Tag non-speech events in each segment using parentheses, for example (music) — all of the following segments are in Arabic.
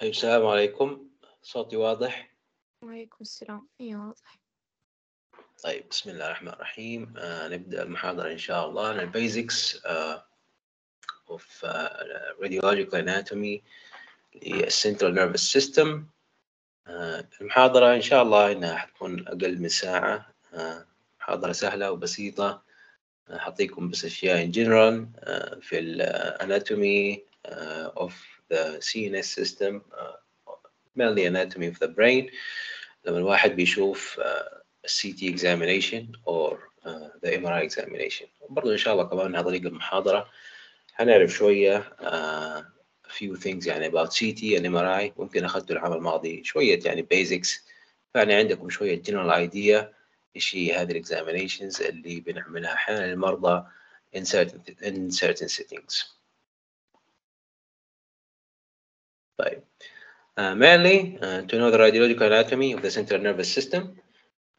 طيب السلام عليكم. صوتي واضح؟ وعليكم السلام. إي واضح. طيب بسم الله الرحمن الرحيم. آه نبدأ المحاضرة إن شاء الله. عن ال basics آه of uh, radiological anatomy لل central nervous system المحاضرة إن شاء الله إنها حتكون أقل من ساعة. آه محاضرة سهلة وبسيطة. آه، حعطيكم بس أشياء in general آه في ال anatomy uh, of the CNS system uh, mainly anatomy of the brain. لما الواحد بيشوف uh, CT examination or uh, the MRI examination. برضو إن شاء الله كمان عن طريق المحاضرة. هنعرف شوية uh, few things يعني about CT and MRI ممكن أخذته العام الماضي شوية يعني basics. فيعني عندكم شوية general idea إيش هي هذه الإكزامينيشنز اللي بنعملها أحيانا للمرضى in certain in certain settings. طيب uh, mainly uh, to know the radiological anatomy of the central nervous system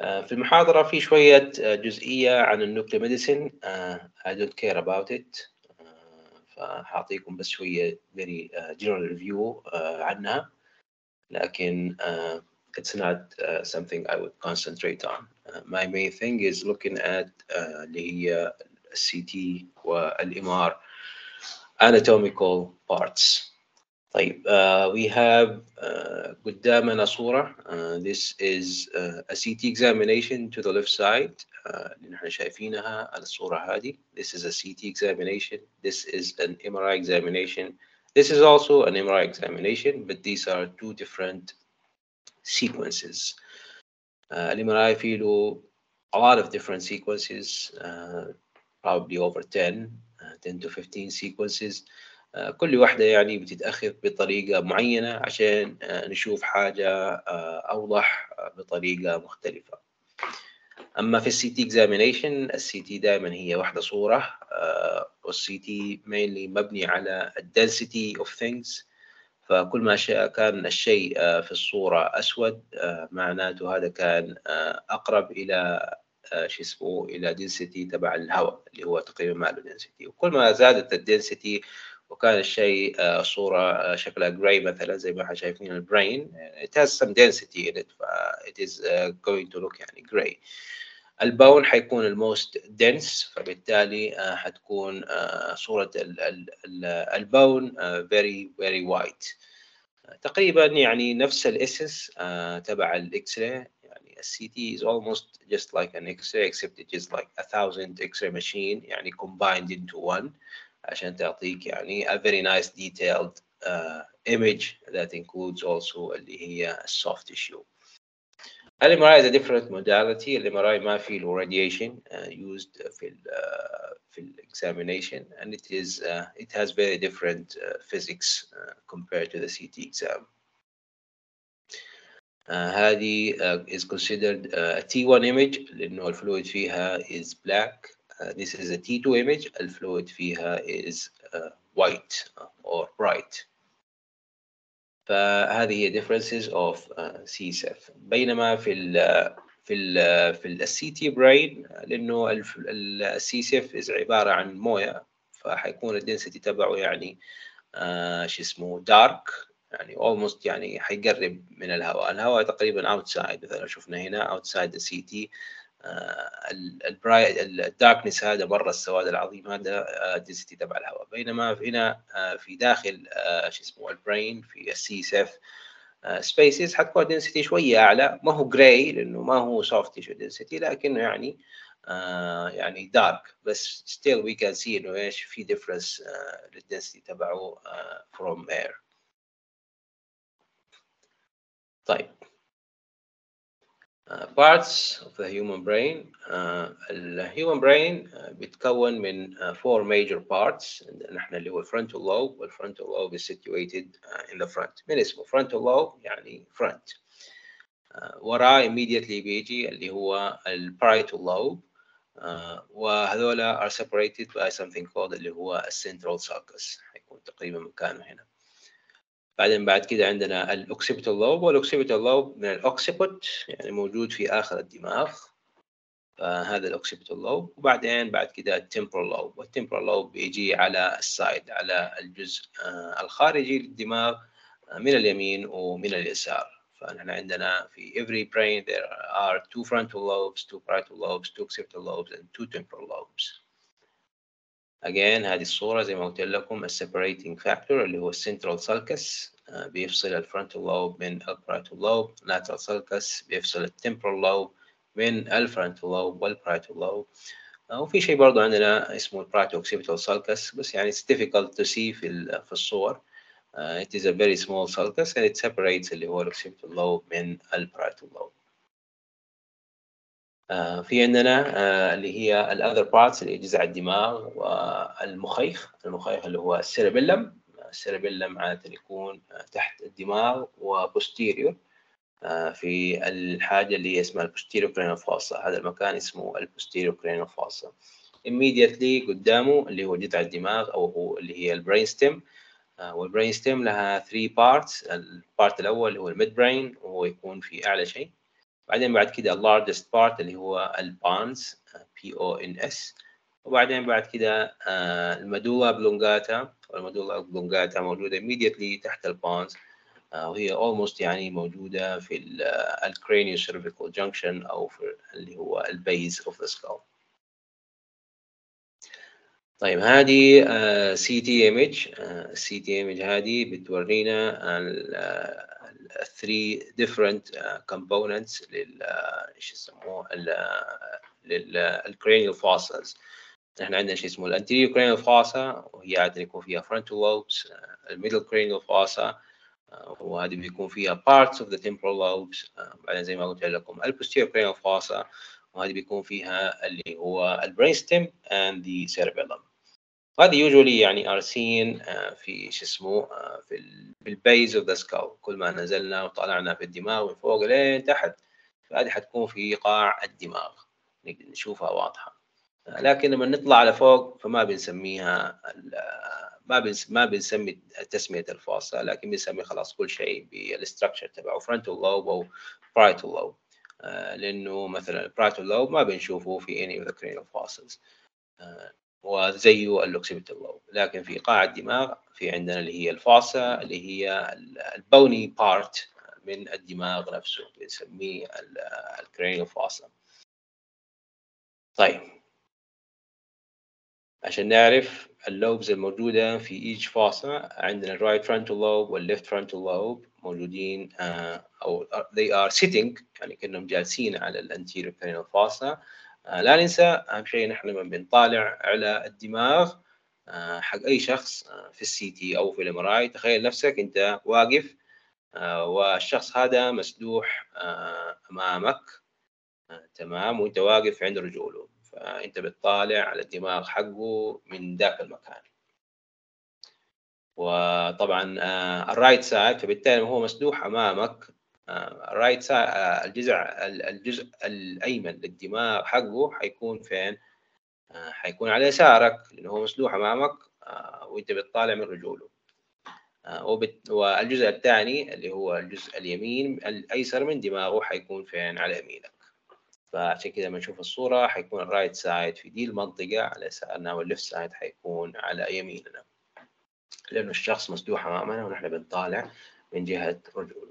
uh, في المحاضرة في شوية uh, جزئية عن النوكلير ميديسين uh, I don't care about it uh, فحأعطيكم بس شوية very uh, general review uh, عنها لكن uh, it's not uh, something I would concentrate on uh, my main thing is looking at uh, اللي هي الCT والMR anatomical parts طيب uh, we have uh, قدامنا صورة uh, this is uh, a CT examination to the left side uh, اللي نحن شايفينها على الصورة هذه this is a CT examination this is an MRI examination this is also an MRI examination but these are two different sequences uh, الMRI فيه له a lot of different sequences uh, probably over 10 uh, 10 to 15 sequences كل واحدة يعني بتتأخذ بطريقة معينة عشان نشوف حاجة أوضح بطريقة مختلفة. أما في ال CT examination ال CT دائما هي واحدة صورة وال CT mainly مبني على density of things. فكل ما كان الشيء في الصورة أسود معناته هذا كان أقرب إلى شو اسمه إلى density تبع الهواء اللي هو تقريبا ما له density. وكل ما زادت ال density وكان الشيء صورة شكلها gray مثلا زي ما إحنا شايفين ال brain it has some density in it it is going to look يعني gray ال bone حيكون ال most dense فبالتالي حتكون صورة البون very very white. تقريبا يعني نفس الاسس تبع الاكس راي يعني السي تي is almost just like an X-ray except it is like a thousand X-ray machine يعني combined into one. عشان تعطيك يعني a very nice detailed uh, image that includes also اللي هي soft tissue. ال MRI is a different modality. ال MRI ما في له radiation uh, used في ال uh, في ال examination and it is uh, it has very different uh, physics uh, compared to the CT exam. Uh, هذه uh, is considered uh, a T1 image لأنه الفلويد فيها is black Uh, this is a T2 image. ال fluid فيها is uh, white or bright. فهذه هي differences of uh, CSF بينما في ال في ال في ال CT brain لأنه ال CSF is عبارة عن موية فحيكون ال density تبعه يعني uh, شو اسمه dark. يعني almost يعني حيقرب من الهواء. الهواء تقريبا outside. مثلا شفنا هنا outside the CT ال bright ال darkness هذا برا السواد العظيم هذا density تبع الهواء. بينما هنا في داخل شو اسمه ال brain في ال CSF spaces حتكون density شوية أعلى. ما هو gray لأنه ما هو soft tissue density لكنه يعني يعني dark بس still we can see إنه إيش في difference للدنسيتي تبعه فروم اير طيب. Parts of the human brain. Uh, human brain uh, بيتكون من four major parts نحن اللي هو frontal lobe والfrontal lobe is situated in the front من اسمه frontal lobe يعني front وراه immediately بيجي اللي هو parietal lobe وهذولا are separated by something called اللي هو central sulcus حيكون تقريبا مكانه هنا بعدين بعد كده عندنا ال occipital lobe وال occipital lobe من ال occiput يعني موجود في آخر الدماغ. فهذا ال occipital lobe وبعدين بعد كده ال temporal lobe وال temporal lobe بيجي على ال side على الجزء الخارجي للدماغ من اليمين ومن اليسار. فنحن عندنا في every brain there are two frontal lobes, two parietal lobes, two occipital lobes and two temporal lobes. Again هذه الصورة زي ما قلت لكم separating factor اللي هو central sulcus بيفصل ال frontal lobe من ال parietal lobe lateral sulcus بيفصل ال temporal lobe من ال frontal lobe وال parietal lobe وفي شيء برضه عندنا اسمه ال parieto occipital sulcus بس يعني it's difficult to see في في الصور Uh, it is a very small sulcus and it separates اللي هو ال occipital lobe من ال parietal lobe. Uh, في عندنا uh, اللي هي ال other parts اللي هي جذع الدماغ والمخيخ، المخيخ اللي هو ال cerebellum، ال cerebellum عادة يكون تحت الدماغ و posterior في الحاجة اللي هي اسمها ال posterior cranial fossa، هذا المكان اسمه ال posterior cranial fossa. immediately قدامه اللي هو جذع الدماغ أو هو اللي هي ال brain stem وال brain stem لها 3 parts ال part الأول هو ال midbrain وهو يكون في أعلى شيء. بعدين بعد كده ال largest part اللي هو ال pons P O N S وبعدين بعد كده ال medulla oblongata. وال medulla oblongata موجودة immediately تحت ال pons وهي almost يعني موجودة في ال craniocervical junction أو في اللي هو ال base of the skull. طيب هذه ال image ال CT image هذه بتورينا 3 different components لل إيش يسموه؟ لل cranial fossas إحنا عندنا شيء اسمه ال anterior cranial fossa وهي عادة يكون فيها frontal lobes ال middle cranial fossa وهذه بيكون فيها parts of the temporal lobes بعدين زي ما قلت لكم ال posterior cranial fossa وهذه بيكون فيها اللي هو ال brain stem and the cerebellum. وهذه usually يعني are seen في شو اسمه في ال في ال base of the skull. كل ما نزلنا وطلعنا في الدماغ من فوق لين تحت فهذه حتكون في قاع الدماغ. نشوفها واضحة. لكن لما نطلع لفوق فما بنسميها ما بنس ما بنسمي تسمية ال fossa لكن بنسمي خلاص كل شيء بال structure تبعه frontal lobe أو parietal lobe. لأنه مثلا ال parietal lobe ما بنشوفه في any of the cranial fossas. وزيه ال occipital lobe لكن في قاع الدماغ في عندنا اللي هي ال fossa اللي هي ال bony part من الدماغ نفسه بنسميه ال cranial fossa طيب. عشان نعرف ال lobes الموجودة في each fossa عندنا ال right frontal lobe وال left frontal lobe موجودين أو they are sitting يعني كأنهم جالسين على ال anterior cranial fossa. لا ننسى أهم شيء نحن لما بنطالع على الدماغ حق أي شخص في ال CT أو في ال MRI تخيل نفسك أنت واقف والشخص هذا مسدوح أمامك تمام وأنت واقف عند رجوله. فأنت بتطالع على الدماغ حقه من ذاك المكان. وطبعا ال right side فبالتالي هو مسدوح أمامك side الجزء الجزء الأيمن للدماغ حقه حيكون فين؟ حيكون على يسارك لأنه هو مسدوح أمامك وأنت بتطالع من رجوله والجزء الثاني اللي هو الجزء اليمين الأيسر من دماغه حيكون فين؟ على يمينك فعشان كذا لما نشوف الصورة حيكون ال right side في دي المنطقة على يسارنا وال left side حيكون على يميننا لأنه الشخص مسدوح أمامنا ونحن بنطالع من جهة رجوله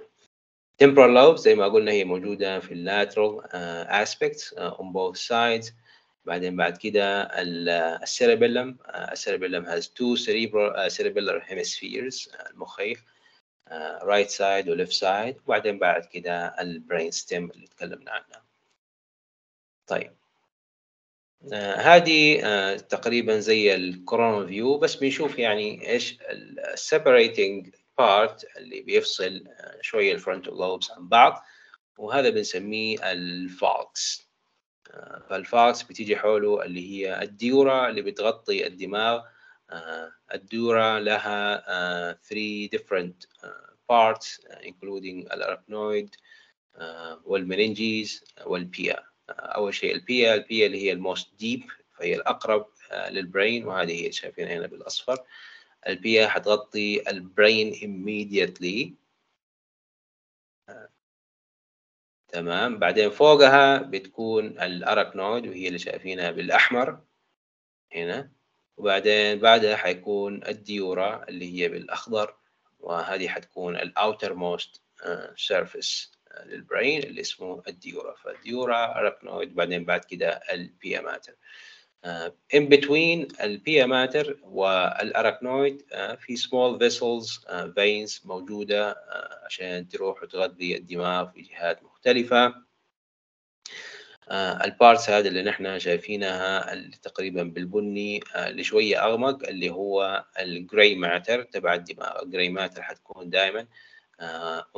temporal lobe زي ما قلنا هي موجودة في lateral uh, aspects uh, on both sides. بعدين بعد كده ال cerebellum ال cerebellum has two cerebral uh, cerebellar hemispheres المخيخ uh, right side و left side. وبعدين بعد كده ال brain stem اللي تكلمنا عنها. طيب. uh, هذه uh, تقريبا زي ال coronal view بس بنشوف يعني إيش separating part اللي بيفصل شوية ال frontal lobes عن بعض وهذا بنسميه ال falx فال falx بتيجي حوله اللي هي ال dura اللي بتغطي الدماغ. ال dura لها three different parts including ال arachnoid وال meninges وال pia. أول شيء ال pia ال pia اللي هي ال most deep فهي الأقرب لل brain وهذه هي شايفينها هنا بالأصفر. ال pia حتغطي ال brain immediately. تمام. بعدين فوقها بتكون ال arachnoid وهي اللي شايفينها بالأحمر. هنا. وبعدين بعدها حيكون ال dura اللي هي بالأخضر وهذه حتكون ال outermost surface لل brain اللي اسمه ال dura. فال dura arachnoid بعدين بعد كده ال pia mater in between ال pia mater وال arachnoid في small vessels veins موجودة عشان تروح وتغذي الدماغ في جهات مختلفة. ال parts هذه اللي نحن شايفينها اللي تقريبا بالبني اللي شوية أغمق اللي هو ال gray matter تبع الدماغ. ال gray matter حتكون دائما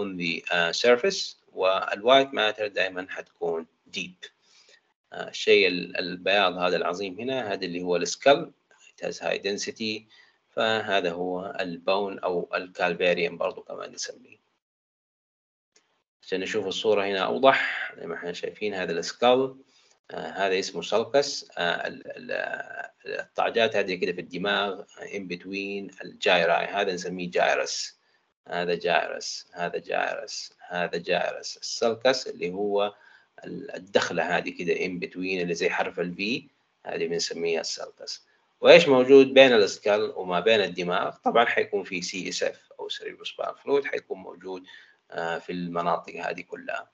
on the surface وال white matter دائما حتكون deep. الشيء البياض هذا العظم هنا هذا اللي هو ال skull it has high density فهذا هو ال bone أو ال calvarium برضو كمان نسميه. عشان نشوف الصورة هنا أوضح زي ما إحنا شايفين هذا ال skull آه هذا اسمه sulcus آه الطعجات هذه كده في الدماغ in between ال gyri هذا نسميه gyrus هذا gyrus هذا gyrus هذا gyrus. ال sulcus اللي هو الدخلة هذه كده in between اللي زي حرف ال V هذه بنسميها ال sulcus وإيش موجود بين ال skull وما بين الدماغ؟ طبعا حيكون في CSF أو cerebrospinal fluid حيكون موجود في المناطق هذه كلها.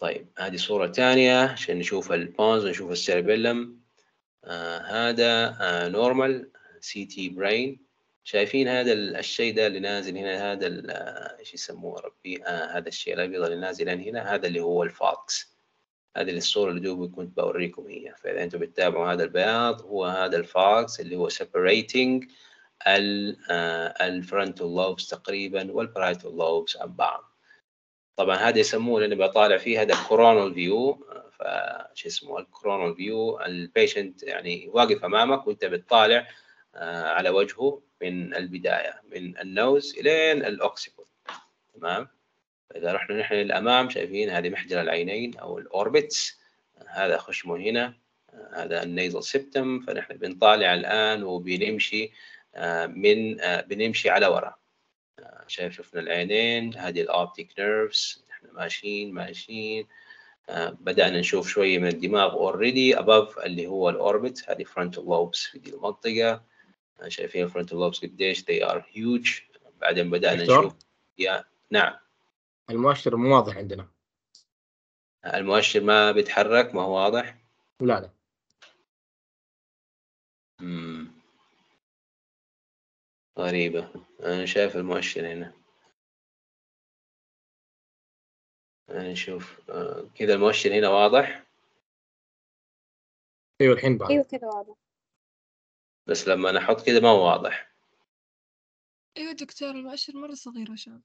طيب هذه صورة ثانية عشان نشوف ال bones ونشوف ال cerebellum آه هذا آه normal CT brain شايفين هذا الشيء ده اللي نازل هنا هذا إيش يسموه ربي؟ آه هذا الشيء الأبيض اللي نازل هنا هذا اللي هو ال falx. هذه الصورة اللي دوبي كنت بوريكم هي. فإذا أنتم بتتابعوا هذا البياض هو هذا ال falx اللي هو separating ال frontal lobes تقريبا وال parietal lobes عن بعض. طبعا هذا يسموه لأني بطالع فيه هذا ال coronal view فش اسمه؟ ال coronal view ال patient يعني واقف أمامك وأنت بتطالع على وجهه. من البداية من ال nose إلين ال occiput تمام؟ إذا رحنا نحن للأمام شايفين هذه محجر العينين أو ال orbits هذا خشمه هنا هذا ال nasal septum. فنحن بنطالع الآن وبنمشي من بنمشي على ورا شايف شفنا العينين هذه ال optic nerves. إحنا ماشيين ماشيين. بدأنا نشوف شوية من الدماغ already above اللي هو ال orbit هذه frontal lobes في دي المنطقة. شايفين frontal lobes قديش. They are huge. بعدين بدأنا نشوف. يا نعم. المؤشر مو واضح عندنا. المؤشر ما بيتحرك ما هو واضح. لا لا. مم. غريبة. أنا شايف المؤشر هنا. نشوف. كذا المؤشر هنا واضح؟ أيوه الحين بعد أيوه كذا واضح. بس لما نحط كذا ما هو واضح. أيوه دكتور المؤشر مرة صغير عشان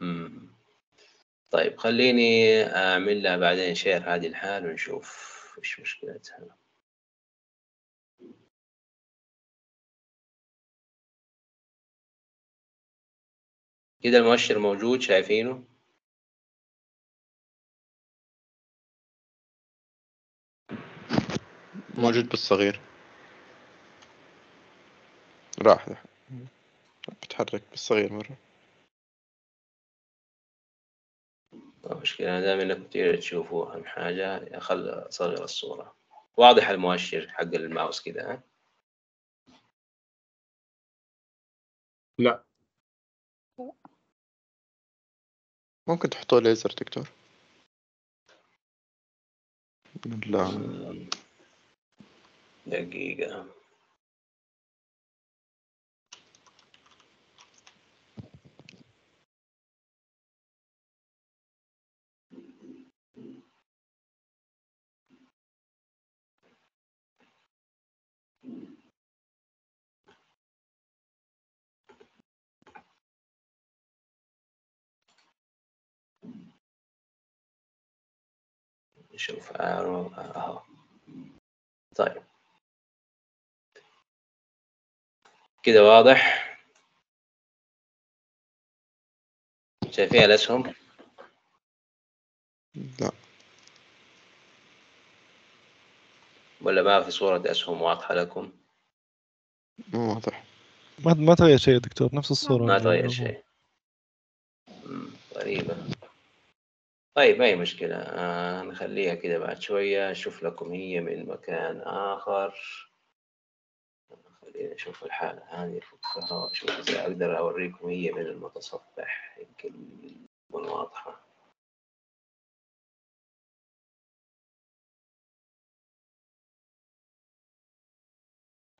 مم. طيب خليني أعمل لها بعدين شير هذه الحال ونشوف إيش مشكلتها. كده المؤشر موجود شايفينه؟ موجود بالصغير. راح راح. بتحرك بالصغير مرة. ما مشكلة دام إنكم تقدروا تشوفوا أهم حاجة خل أصغر الصورة. واضح المؤشر حق الماوس كده ها؟ لا. ممكن تحطوه ليزر دكتور. لا. دقيقة. نشوف اهو طيب. كده واضح؟ شايفين الأسهم؟ لا. ولا ما في صورة أسهم واضحة لكم؟ مو واضح. ما ما تغير شيء يا دكتور نفس الصورة. ما تغير. شيء. غريبة. طيب أي مشكلة. آه نخليها كده بعد شوية أشوف لكم هي من مكان آخر. خلينا نشوف الحالة هذه أفكها وأشوف إذا أقدر أوريكم هي من المتصفح يمكن تكون واضحة.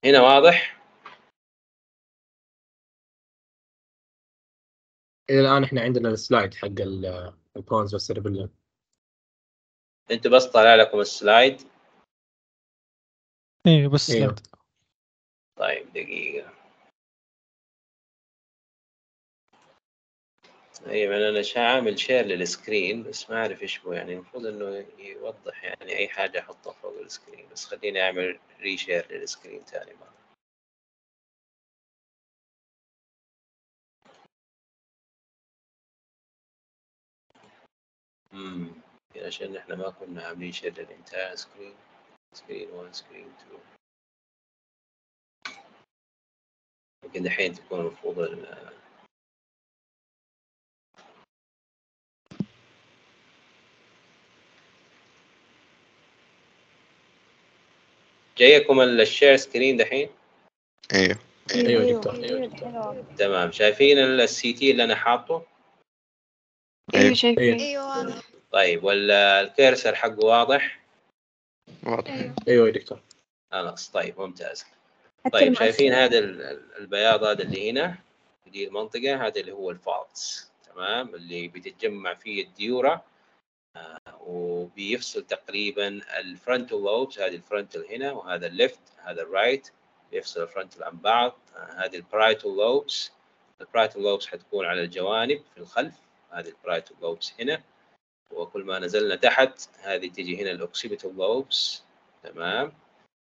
هنا واضح؟ إلى الآن إحنا عندنا ال slide حق ال- bones وال cerebellum أنتوا بس طالع لكم ال slide؟ إيه بس أيوه slide. طيب دقيقة. أنا أنا عامل share لل screen بس ما أعرف إيش هو. يعني المفروض إنه يوضح يعني أي حاجة أحطها فوق ال screen بس خليني أعمل reshare لل screen ثاني مرة. امم عشان إحنا ما كنا عاملين share لل entire screen screen 1 screen 2 يمكن دحين تكون المفروض ال- جايكم ال share screen دحين؟ أيوه. أيوه دكتور. أيوة تمام. شايفين ال CT اللي أنا حاطه؟ أيوه. أيوه شايفين. أيوة. واضح. طيب وال cursor حقه واضح؟ واضح. أيوه. أيوه يا دكتور. خلاص طيب ممتاز. حتى طيب. شايفين هذا ال- ال- البياض هذا اللي هنا في دي المنطقة هذا اللي هو ال falx تمام؟ اللي بتتجمع فيه الديورة آه، وبيفصل تقريبا ال frontal lobes هذه ال frontal هنا وهذا ال left هذا ال right بيفصل ال frontal عن بعض آه، هذه ال parietal lobes ال parietal lobes حتكون على الجوانب في الخلف هذه ال parietal lobes هنا وكل ما نزلنا تحت هذه تيجي هنا ال occipital lobes تمام؟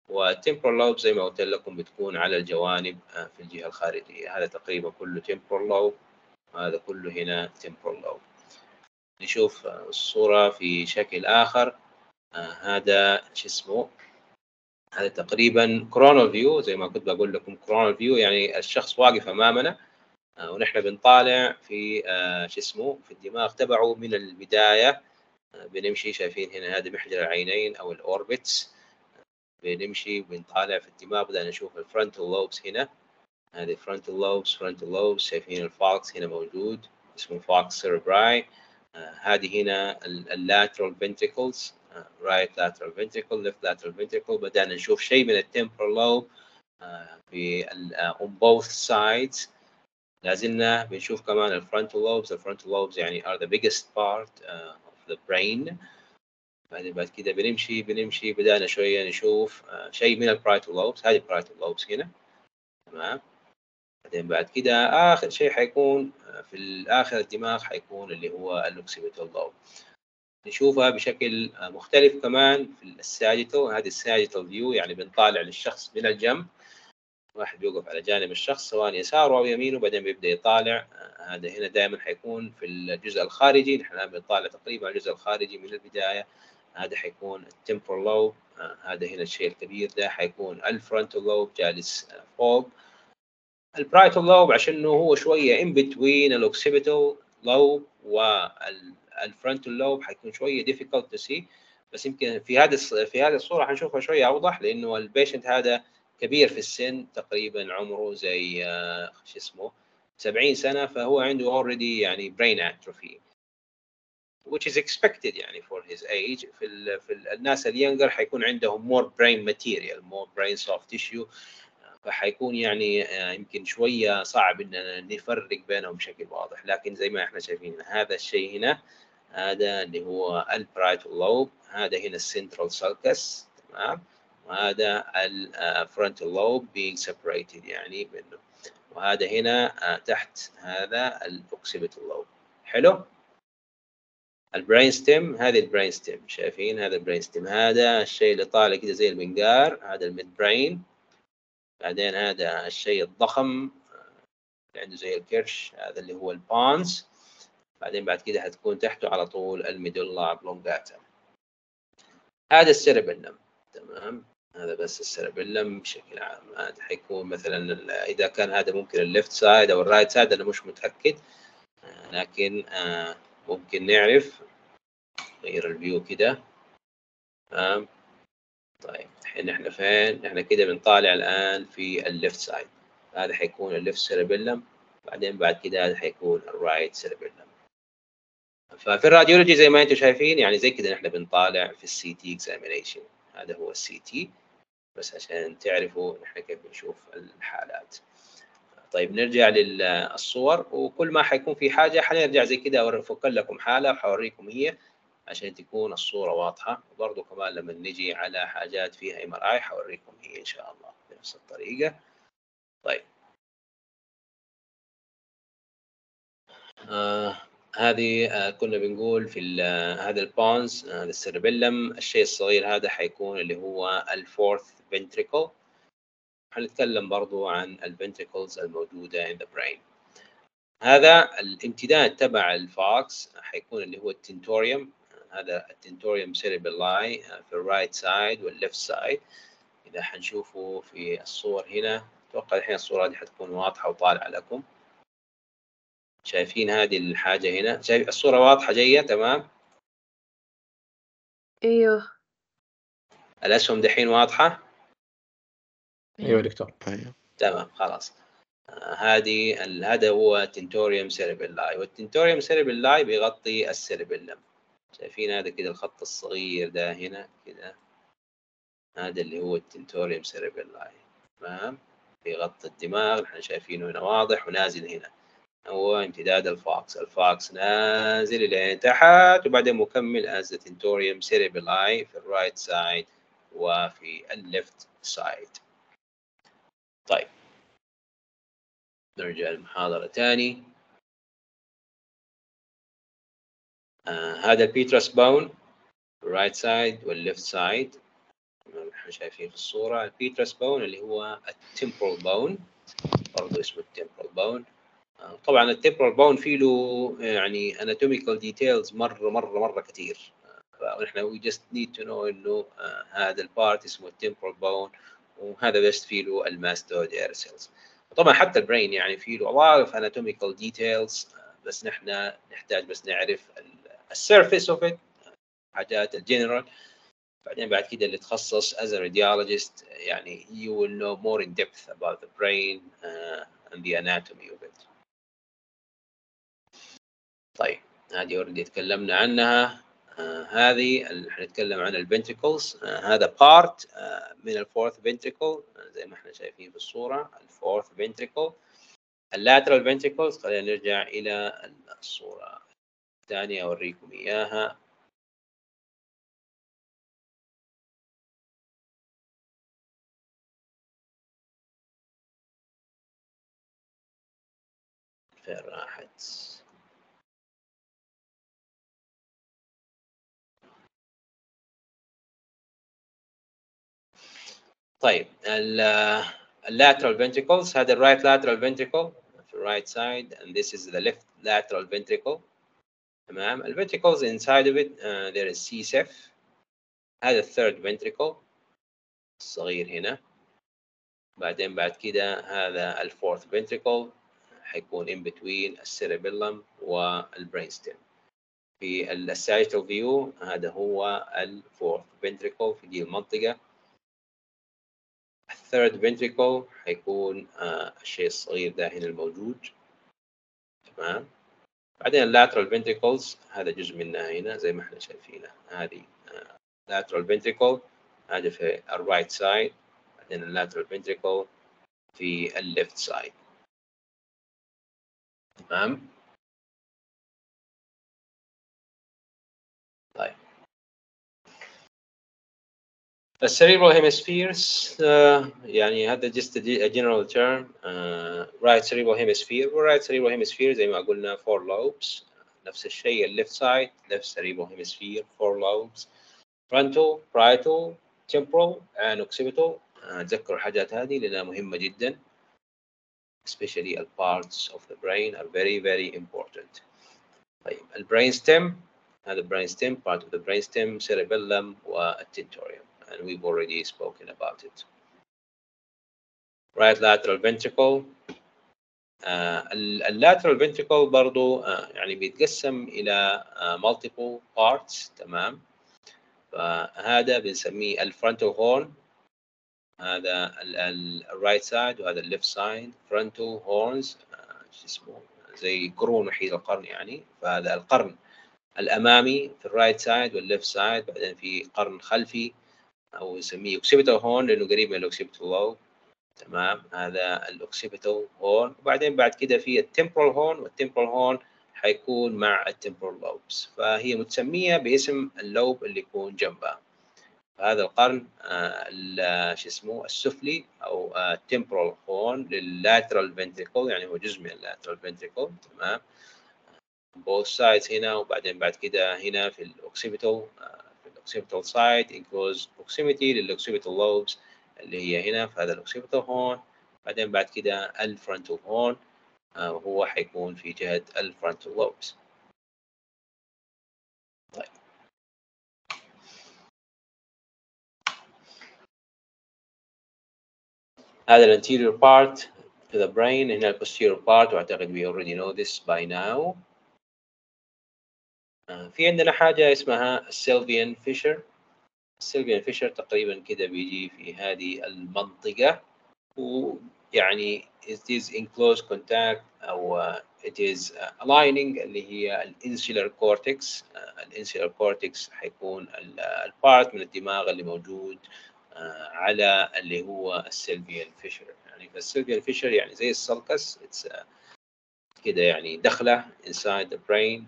وال temporal lobe زي ما قلت لكم بتكون على الجوانب آه، في الجهة الخارجية. هذا تقريبا كله temporal lobe هذا كله هنا temporal lobe نشوف آه، الصورة في شكل آخر. آه، هذا شو اسمه؟ هذا تقريبا coronal view زي ما كنت بقول لكم coronal view يعني الشخص واقف أمامنا. آه، ونحن بنطالع في شو اسمه؟ في الدماغ تبعه من البداية. آه، بنمشي شايفين هنا هذه محجر العينين أو ال orbits بنمشي بنطالع في الدماغ بدأنا نشوف ال frontal lobes هنا. هذه frontal lobes frontal lobes شايفين ال falx هنا موجود اسمه falx cerebri هذه هنا ال lateral ventricles right lateral ventricle left lateral ventricle بدأنا نشوف شيء من ال temporal lobe في on both sides. لازلنا بنشوف كمان ال frontal lobes ال frontal lobes يعني the biggest part uh, of the brain. بعدين بعد كده بنمشي بنمشي بدأنا شوية نشوف آه، شيء من ال parietal lobes هذه ال parietal lobes هنا. تمام. بعدين بعد كده آخر شيء حيكون آه، في آخر الدماغ حيكون اللي هو ال occipital lobe نشوفها بشكل آه، مختلف كمان في ال sagittal هذه ال sagittal view يعني بنطالع للشخص من الجنب. واحد بيوقف على جانب الشخص سواء يساره أو يمينه بعدين بيبدأ يطالع. هذا هنا دائما حيكون في الجزء الخارجي. نحن بنطالع تقريبا الجزء الخارجي من البداية. هذا حيكون ال temporal lobe هذا هنا الشيء الكبير ده حيكون ال frontal lobe جالس آه، فوق. ال parietal lobe عشانه هو شوية in between ال occipital lobe وال frontal lobe حيكون شوية difficult to see. بس يمكن في هذه الص- في هذه الصورة حنشوفها شوية أوضح لأنه ال patient هذا كبير في السن تقريبا عمره زي آه، شو اسمه 70 سنة فهو عنده already يعني brain atrophy. Which is expected يعني for his age. في ال في ال الناس ال younger حيكون عندهم more brain material more brain soft tissue. فحيكون يعني آه، يمكن شوية صعب اننا نفرق بينهم بشكل واضح. لكن زي ما إحنا شايفين هذا الشيء هنا هذا اللي هو ال parietal lobe هذا هنا ال central sulcus تمام؟ وهذا ال frontal lobe being separated يعني منه وهذا هنا آه، تحت هذا ال occipital lobe حلو؟ ال brain stem هذه ال brain stem شايفين؟ هذا ال brain stem هذا الشيء اللي طالع كده زي المنقار هذا ال midbrain بعدين هذا الشيء الضخم اللي عنده زي الكرش هذا اللي هو ال pons بعدين بعد كده حتكون تحته على طول ال medulla oblongata هذا ال cerebellum تمام؟ هذا بس ال cerebellum بشكل عام. هذا حيكون مثلا إذا كان هذا ممكن ال left side أو ال right side أنا مش متأكد. لكن آه، ممكن نعرف. غير ال view كده. تمام. طيب الحين إحنا فين؟ إحنا كده بنطالع الآن في ال left side. هذا حيكون ال left cerebellum بعدين بعد كده هذا حيكون ال right cerebellum ففي ال radiology زي ما أنتم شايفين يعني زي كده نحن بنطالع في ال CT examination هذا هو ال CT. بس عشان تعرفوا نحن كيف بنشوف الحالات. طيب نرجع للصور وكل ما حيكون في حاجة حنرجع زي كده افك لكم حالة وحوريكم هي عشان تكون الصورة واضحة. وبرضه كمان لما نجي على حاجات فيها MRI حوريكم هي إن شاء الله بنفس الطريقة. طيب. آه هذه آه كنا بنقول في هذا ال pons هذا آه ال cerebellum. الشيء الصغير هذا حيكون اللي هو ال fourth ventricle حنتكلم برضو عن ال ventricles الموجودة in the brain. هذا الامتداد تبع ال falx حيكون اللي هو ال tentorium. هذا ال tentorium cerebelli في ال right side وال left side إذا حنشوفه في الصور هنا أتوقع الحين الصورة دي حتكون واضحة وطالعة لكم. شايفين هذه الحاجة هنا؟ شايف الصورة واضحة جاية تمام. إيوه. الأسهم دحين واضحة؟ أيوه دكتور. أيوه. تمام خلاص. آه هذه ال- هذا هو tentorium cerebelli وال tentorium cerebelli بيغطي ال cerebellum شايفين هذا كده الخط الصغير ده هنا كده؟ هذا اللي هو ال tentorium cerebelli تمام؟ بيغطي الدماغ إحنا شايفينه هنا واضح ونازل هنا. هو امتداد ال falx. ال falx نازل إلى تحت وبعدين مكمل as tentorium cerebelli في ال right side وفي ال left side طيب. نرجع المحاضرة تاني. آه هذا ال petrous bone ال right side وال left side إحنا شايفين في الصورة. ال petrous bone اللي هو ال temporal bone برضه اسمه ال temporal آه طبعا ال temporal bone فيه له يعني anatomical details مرة مرة مرة كثير فنحن we just need to know إنه آه هذا ال part اسمه ال temporal bone وهذا بس فيه له ال mastoid air cells طبعا حتى ال brain يعني فيه له of anatomical details بس نحن نحتاج بس نعرف ال surface of it حاجات الجنرال بعدين بعد كده اللي تخصص as a radiologist يعني you will know more in depth about the brain uh, and the anatomy of it. طيب هذه already تكلمنا عنها. هذه اللي حنتكلم عن ال ventricles آه هذا part آه من ال fourth ventricle زي ما إحنا شايفين في الصورة ال fourth ventricle ال lateral ventricles خلينا نرجع إلى الصورة الثانية أوريكم إياها. فين راحت؟ طيب ال lateral ventricles هذا ال right lateral ventricle في ال right side and this is the left lateral ventricle. تمام؟ ال ventricles inside of it uh, there is CSF هذا ال third ventricle الصغير هنا. بعدين بعد كده هذا ال fourth ventricle حيكون in between ال cerebellum وال brain stem في ال sagittal view هذا هو ال fourth ventricle في دي المنطقة. ال third ventricle حيكون آه الشيء الصغير ده هنا الموجود. تمام؟ بعدين ال lateral ventricles هذا جزء منها هنا زي ما إحنا شايفينه. هذه آه lateral ventricle هذا في ال right side بعدين ال lateral ventricle في ال left side تمام؟ السيريبرال هيمسفيرز uh, يعني هذا general term uh, right cerebral hemisphere right cerebral hemisphere زي ما قلنا four lobes نفس الشيء الليفت سايد left cerebral hemisphere four lobes frontal parietal temporal occipital uh, تذكروا الحاجات هذه لأنها مهمة جدا especially the parts of the brain are very very important طيب البرين stem هذا brain stem part of the brain stem cerebellum وال tentorium and we've already spoken about it. Right lateral ventricle. Uh, ال lateral ventricle برضو uh, يعني بيتقسم إلى uh, multiple parts تمام؟ فهذا بنسميه ال frontal horn هذا ال right side وهذا ال left side frontal horns شو اسمه؟ زي قرون وحيد القرن يعني. فهذا القرن الأمامي في ال right side وال left side بعدين في قرن خلفي. أو نسميه occipital horn لأنه قريب من ال occipital lobe تمام؟ هذا ال occipital horn وبعدين بعد كده في ال temporal horn وال temporal horn حيكون مع ال temporal lobes فهي متسمية باسم ال lobe اللي يكون جنبها. هذا القرن آه شو اسمه السفلي أو temporal horn لل lateral ventricle يعني هو جزء من ال lateral ventricle تمام؟ both sides هنا وبعدين بعد كده هنا في الاوكسيبيتال الاوكسيبيتال سايد enclosed proximity للاوكسيبيتال لوبس اللي هي هنا في هذا ال occipital horn بعدين بعد كده ال frontal horn وهو حيكون في جهة ال frontal lobes طيب. هذا ال anterior part to the brain هنا ال posterior part وأعتقد we already know this by now. في عندنا حاجة اسمها ال Sylvian fissure. ال Sylvian fissure تقريبا كده بيجي في هذه المنطقة ويعني it is in close contact أو it is aligning اللي هي ال insular cortex ال insular cortex حيكون ال part من الدماغ اللي موجود على اللي هو ال Sylvian fissure. يعني فال Sylvian fissure يعني زي ال sulcus it's كده يعني دخله inside the brain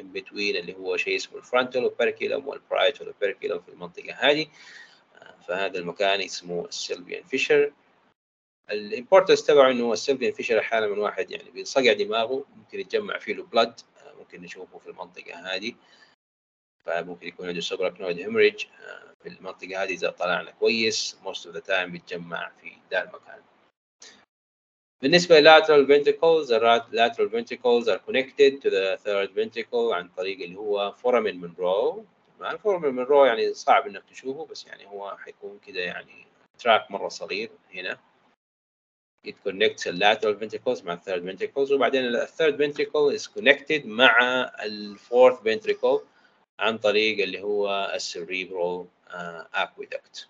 in between اللي هو شيء اسمه ال frontal operculum وال parietal operculum في المنطقة هذه. uh, فهذا المكان اسمه ال Sylvian fissure. ال importance تبعه إنه ال Sylvian fissure أحيانا من واحد يعني بينصقع دماغه ممكن يتجمع فيه له blood uh, ممكن نشوفه في المنطقة هذه. فممكن يكون عنده subarachnoid hemorrhage في المنطقة هذه إذا طلعنا كويس most of the time بيتجمع في ذا المكان. بالنسبة lateral ventricles the lateral ventricles are connected to the third ventricle عن طريق اللي هو foramen Monroe تمام foramen Monroe يعني صعب انك تشوفه بس يعني هو حيكون كده يعني track مرة صغير هنا it connects the lateral ventricles مع third ventricles وبعدين ال third ventricle is connected مع ال fourth ventricle عن طريق اللي هو ال cerebral uh, aqueduct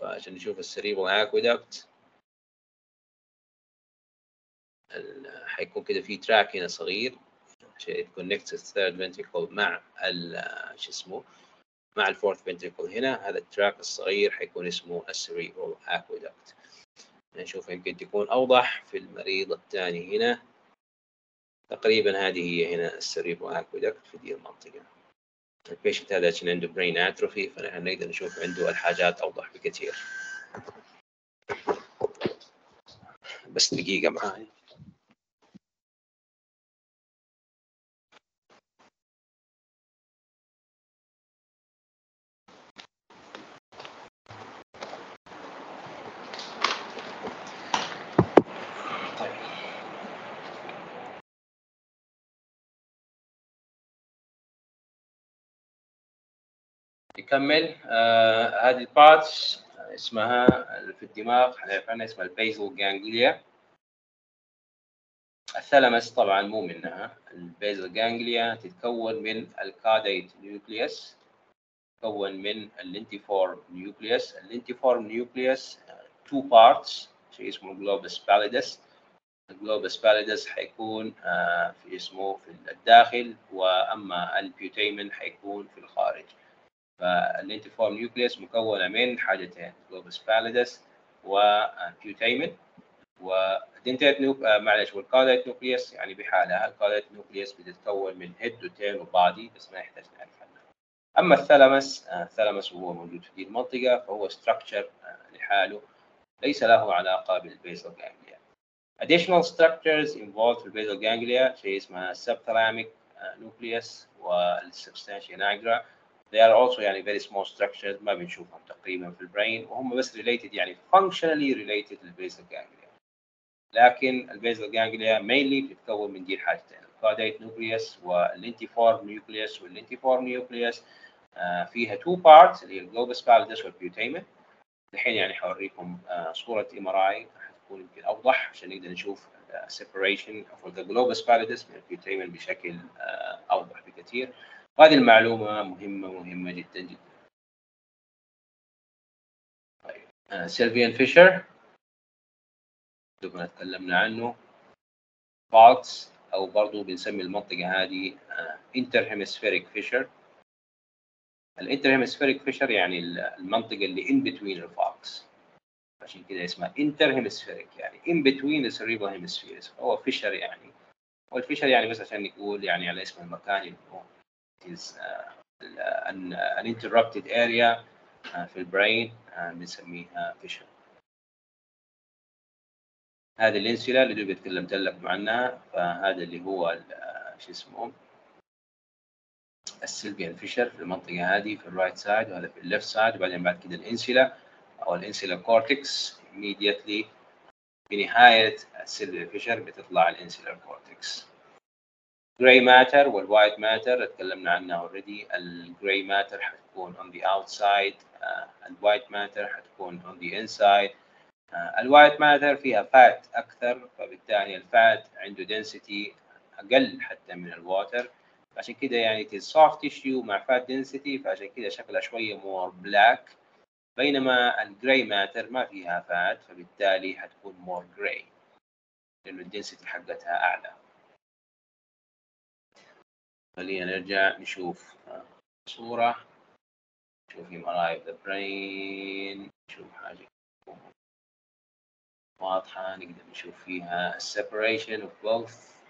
فعشان نشوف ال cerebral aqueduct حيكون كده في track هنا صغير connects ال third ventricle مع شو اسمه مع ال fourth ventricle هنا. هذا ال track الصغير حيكون اسمه ال cerebral aqueduct. نشوف يمكن تكون أوضح في المريض الثاني هنا. تقريبا هذه هي هنا ال cerebral aqueduct في دي المنطقة. ال patient هذا عشان عنده brain atrophy فنحن نقدر نشوف عنده الحاجات أوضح بكثير. بس دقيقة معاي. نكمل. آه هذه ال parts اسمها في الدماغ عرفنا اسمها ال basal ganglia ال thalamus طبعا مو منها. ال basal ganglia تتكون من ال caudate nucleus تتكون من ال lentiform nucleus ال lentiform nucleus two parts شيء اسمه globus pallidus ال globus pallidus حيكون آه في اسمه في الداخل وأما ال putamen حيكون في الخارج. فال lentiform nucleus مكونة من حاجتين globus pallidus و putamen و dentate nuc آه معلش وال caudate nucleus يعني بحالها ال caudate nucleus بتتكون من head و tail و body بس ما يحتاج نعرف عنها. أما ال thalamus آه ال thalamus وهو موجود في دي المنطقة فهو structure آه لحاله ليس له علاقة بال basal ganglia additional structures involved في ال basal ganglia شيء اسمها subthalamic nucleus وال substantia nigra. They are also يعني very small structures ما بنشوفهم تقريبا في ال brain وهم بس related يعني functionally related لل basal ganglia لكن ال basal ganglia mainly بتتكون من دي الحاجتين ال caudate nucleus وال lentiform nucleus وال lentiform nucleus آه فيها two parts اللي هي ال globus pallidus وال putamen الحين يعني حوريكم آه صورة MRI حتكون يمكن أوضح عشان نقدر نشوف separation of the globus pallidus من ال putamen بشكل آه أوضح بكثير. وهذه المعلومة مهمة مهمة جدا جدا. طيب آه، Sylvian fissure. دوبنا تكلمنا عنه. falx أو برضو بنسمي المنطقة هذه interhemispheric fissure. ال interhemispheric fissure يعني المنطقة اللي in between ال falx عشان كده اسمها interhemispheric يعني in between ال cerebral hemispheres هو fissure يعني وال fissure يعني بس عشان نقول يعني على اسم المكان اللي هو is uh, an, an interrupted area uh, في ال brain uh, بنسميها fissure هذه ال insula اللي دوب تكلمت لكم عنها فهذا اللي هو ال- شو اسمه؟ ال Sylvian fissure في المنطقة هذه في ال right side وهذا في ال left side وبعدين بعد كده ال insula أو ال insular cortex immediately بنهاية ال Sylvian fissure بتطلع ال insular cortex gray matter وال white matter تكلمنا عنها already ال gray matter حتكون on the outside ال white matter حتكون on the inside ال white matter فيها fat أكثر فبالتالي ال fat عنده density أقل حتى من ال water عشان كده يعني soft tissue مع fat density فعشان كده شكلها شوية more black. بينما الجراي ماتر ما فيها فات فبالتالي حتكون more gray لأنه الدنسيتي حقتها أعلى. خلينا نرجع نشوف صورة. نشوف MRI of the نشوف حاجة واضحة نقدر نشوف فيها separation of both.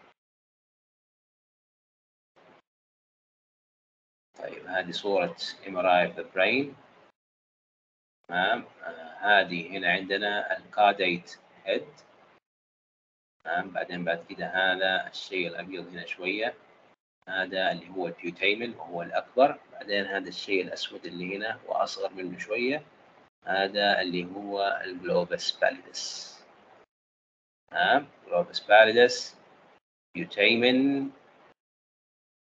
طيب هذه صورة MRI of the brain تمام آه هذه هنا عندنا ال caudate head تمام بعدين بعد كده هذا الشيء الأبيض هنا شوية. هذا اللي هو ال putamen وهو الأكبر. بعدين هذا الشيء الأسود اللي هنا وأصغر منه شوية هذا اللي هو ال globus pallidus. تمام؟ globus pallidus putamen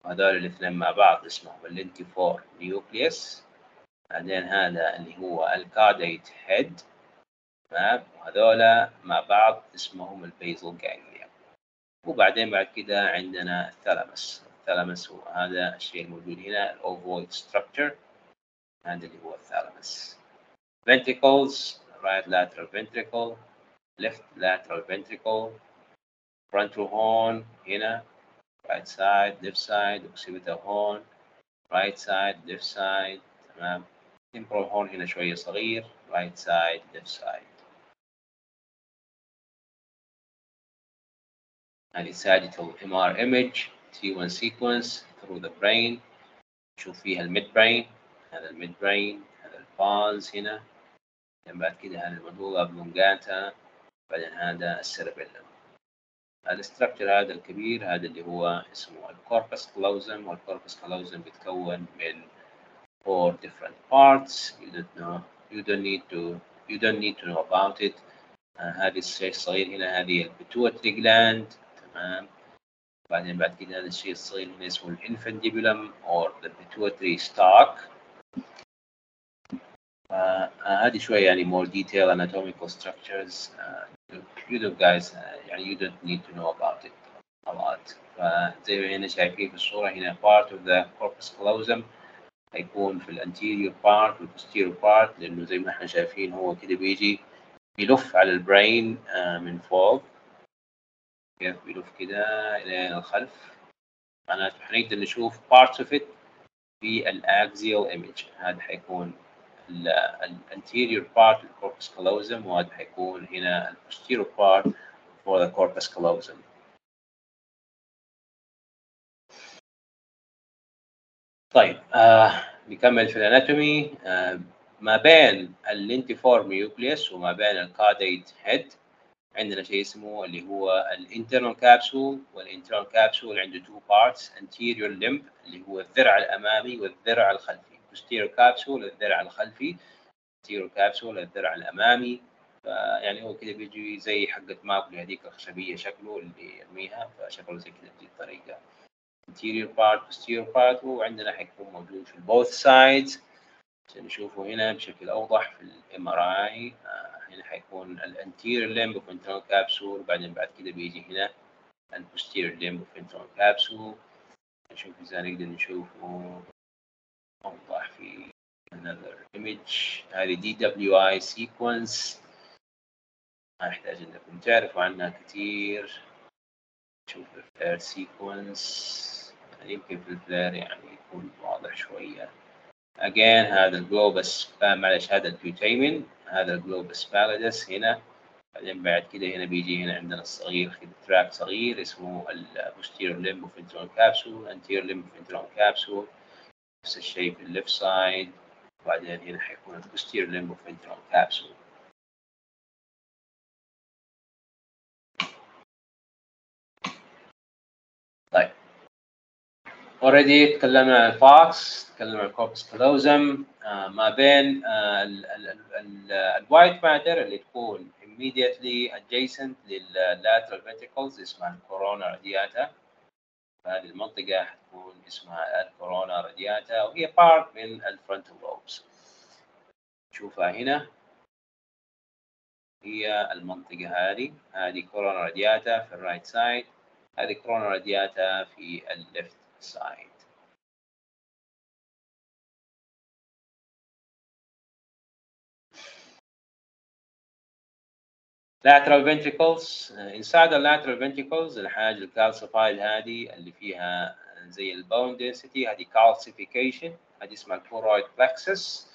وهذول الاثنين مع بعض اسمهم ال lentiform nucleus بعدين هذا اللي هو ال caudate head تمام؟ وهذولا مع بعض اسمهم ال basal ganglia وبعدين بعد كده عندنا ال thalamus ال thalamus هو هذا الشيء الموجود هنا ال ovoid structure هذا اللي هو ال thalamus ventricles right lateral ventricle left lateral ventricle frontal horn هنا right side left side occipital horn right side left side تمام. temporal horn هنا شوية صغير right side left side هذه sagittal MR image T1 sequence through the brain. نشوف فيها ال midbrain هذا ال midbrain هذا ال pons هنا. بعد كده هذا ال medulla oblongata بعدين هذا ال cerebellum ال structure هذا الكبير هذا اللي هو اسمه ال corpus callosum وال corpus callosum بيتكون من four different parts. You don't know you don't need to you don't need to know about it. uh, هذه الشيء الصغير هنا هذه ال pituitary gland تمام؟ بعدين بعد كده هذا الشيء الصغير هنا اسمه ال infundibulum or the pituitary stalk هذه شوية يعني more detail anatomical structures. uh, you do guys uh, you don't need to know about it a lot. فزي ما هنا شايفين في الصورة هنا part of the corpus callosum هيكون في ال anterior part وال posterior part لأنه زي ما إحنا شايفين هو كده بيجي بيلف على ال brain uh, من فوق. بيلف كده إلى الخلف. معناته حنقدر نشوف parts of it في ال axial image هذا حيكون ال anterior part ال corpus callosum وهذا حيكون هنا ال posterior part for the corpus callosum. طيب آه نكمل في ال anatomy آه ما بين ال lentiform nucleus وما بين ال caudate head عندنا شيء اسمه اللي هو ال internal capsule وال internal capsule عنده two parts anterior limb اللي هو الذرع الأمامي والذرع الخلفي. posterior capsule الذرع الخلفي posterior capsule الذرع الأمامي. فيعني هو كده بيجي زي حقة مابلي هذيك الخشبية شكله اللي يرميها فشكله زي كده بدي الطريقة. anterior part posterior part وعندنا حيكون موجود في both sides. عشان نشوفه هنا بشكل أوضح في ال MRI هنا حيكون ال anterior limb of internal capsule بعدين بعد كده بيجي هنا ال posterior limb of internal capsule. نشوف إذا نقدر نشوفه. أوضح في another image. هذه DWI sequence. ما يحتاج انكم تعرفوا عنها كثير نشوف ال FLAIR يعني يمكن في ال FLAIR يعني يكون واضح شوية. Again هذا ال globus معلش هذا ال putamen هذا ال globus pallidus هنا. بعدين بعد كده هنا بيجي هنا عندنا الصغير كده tract صغير اسمه ال posterior limb of internal capsule anterior limb of internal capsule نفس الشيء في ال left side. وبعدين هنا حيكون ال posterior limb of internal capsule already تكلمنا عن ال falx تكلمنا عن ال corpus callosum آه ما بين آه ال white matter اللي تكون immediately adjacent لل lateral ventricles اسمها ال corona radiata هذه المنطقة حتكون اسمها ال corona radiata وهي part من ال frontal lobes نشوفها هنا. هي المنطقة هذه. هذه corona radiata في ال right side هذه corona radiata في ال left side lateral ventricles inside the lateral ventricles الحاجة ال calcified هذه اللي فيها زي ال bone density هذه calcification هذه اسمها ال choroid plexus.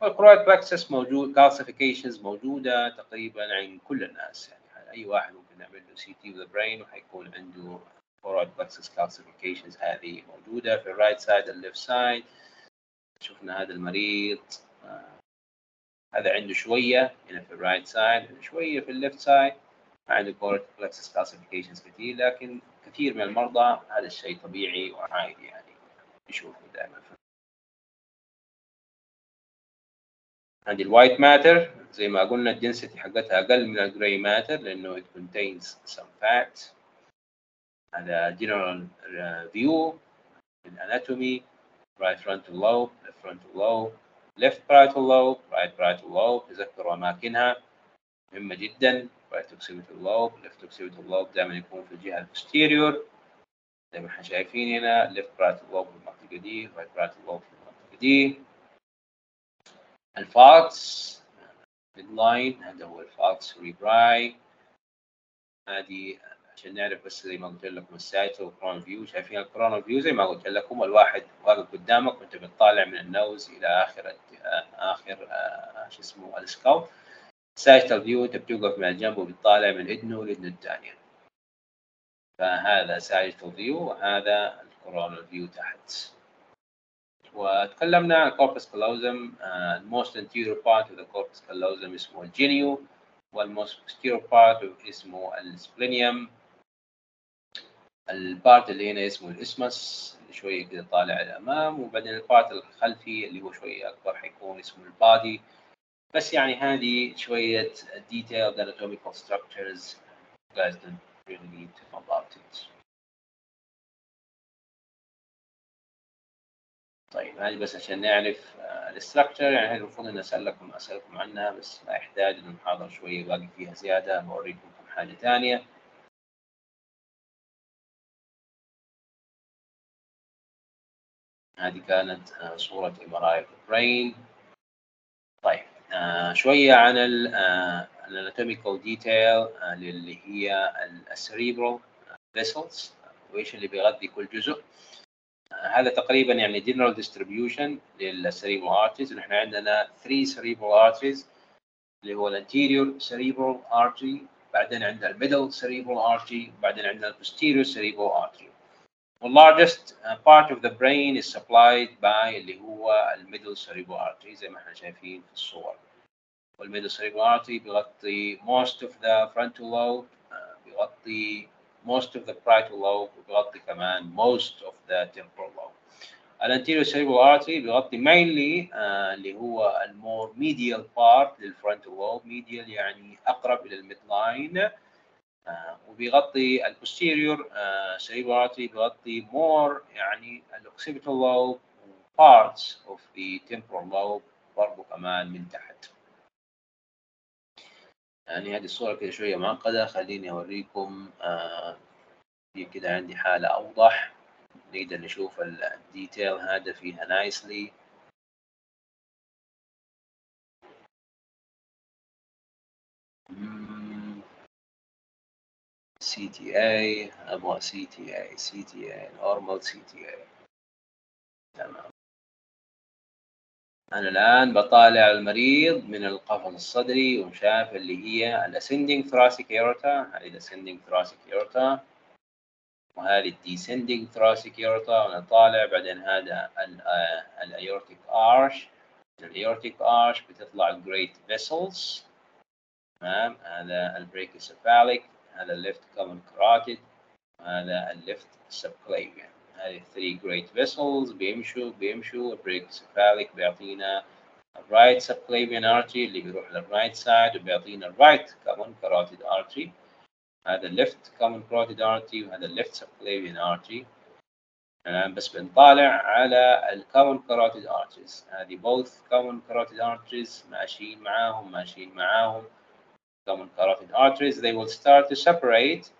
وال choroid plexus موجود calcifications موجودة تقريبا عند كل الناس يعني أي واحد ممكن نعمل له CT with brain وحيكون عنده choroid plexus calcifications هذه موجودة. في ال right side ال left side شفنا هذا المريض. هذا عنده شوية. هنا في ال right side شوية. في ال left side ما عنده choroid plexus calcifications كثير لكن كثير من المرضى هذا الشيء طبيعي وعادي يعني نشوفه دائما. هذه ال white matter زي ما قلنا ال density حقتها أقل من ال gray matter لأنه it contains some fat. هذا general view ال anatomy right frontal lobe left frontal lobe left parietal lobe right parietal lobe تذكروا أماكنها مهمة جدا right occipital lobe left occipital lobe دائما يكون في الجهة ال posterior زي ما إحنا شايفين هنا left parietal lobe في المنطقة دي right parietal lobe في المنطقة دي ال falx midline هذا هو ال falx cerebri هذه عشان نعرف بس زي ما قلت لكم ال sagittal وال coronal view شايفين ال coronal view زي ما قلت لكم الواحد واقف قدامك وانت بتطالع من ال nose إلى آخر آخر شو اسمه ال skull sagittal view انت بتوقف من الجنب وبتطالع من اذنه لاذنه الثانية فهذا sagittal view وهذا ال coronal view تحت. وتكلمنا عن ال corpus callosum ال most anterior part of the corpus callosum اسمه ال genu وال most posterior part اسمه ال splenium ال part اللي هنا اسمه ال isthmus اللي شوية كده طالع الامام وبعدين ال part الخلفي اللي هو شوية أكبر حيكون اسمه ال body. بس يعني هذه شوية detailed anatomical structures you guys don't really need to know about it. طيب هذه بس عشان نعرف الاستراكشر يعني المفروض ان أسألكم أسألكم عنها بس ما يحتاج إنه المحاضره شوية باقي فيها زيادة. بوريكم كم حاجة ثانية هذه كانت صورة MRI brain طيب آه شوية عن ال anatomical detail اللي هي ال cerebral vessels وإيش اللي بيغذي كل جزء. آه هذا تقريبا يعني general distribution لل cerebral arteries نحن عندنا 3 cerebral arteries اللي هو ال anterior cerebral artery بعدين عندنا ال middle cerebral artery بعدين عندنا ال posterior cerebral artery The largest uh, part of the brain is supplied by اللي هو الميدل cerebral artery زي ما احنا شايفين في الصور. والميدل cerebral artery بيغطي most of the frontal lobe uh, بيغطي most of the parietal lobe وبيغطي كمان most of the temporal lobe. الانتيريور cerebral artery بيغطي mainly uh, اللي هو المور medial part للفرونتال lobe medial يعني اقرب الى الميد لاين آه وبيغطي ال posterior cerebral artery بيغطي more يعني ال occipital lobe parts of the temporal lobe برضه كمان من تحت. يعني هذه الصورة كده شوية معقدة خليني أوريكم آه في كده عندي حالة أوضح. نقدر نشوف ال detail هذا فيها nicely اي أبغى normal CTA تمام. أنا الآن بطالع المريض من القفص الصدري وشاف اللي هي ال ascending thoracic aorta هذه ال ascending thoracic aorta وهذه ال descending thoracic aorta وأنا طالع بعدين هذا ال aortic arch ال aortic arch بتطلع ال great vessels تمام. هذا ال brachiocephalic هذا ال left common carotid هذا ال left subclavian هذه 3 great vessels بيمشوا بيمشوا ال brachiocephalic بيعطينا ال right subclavian artery اللي بيروح لل right side وبيعطينا ال right common carotid artery. هذا ال left common carotid artery وهذا ال left subclavian artery. الآن بس بنطالع على ال common carotid arteries. هذه both common carotid arteries ماشيين معاهم ماشيين معاهم. Common carotid arteries they will start to separate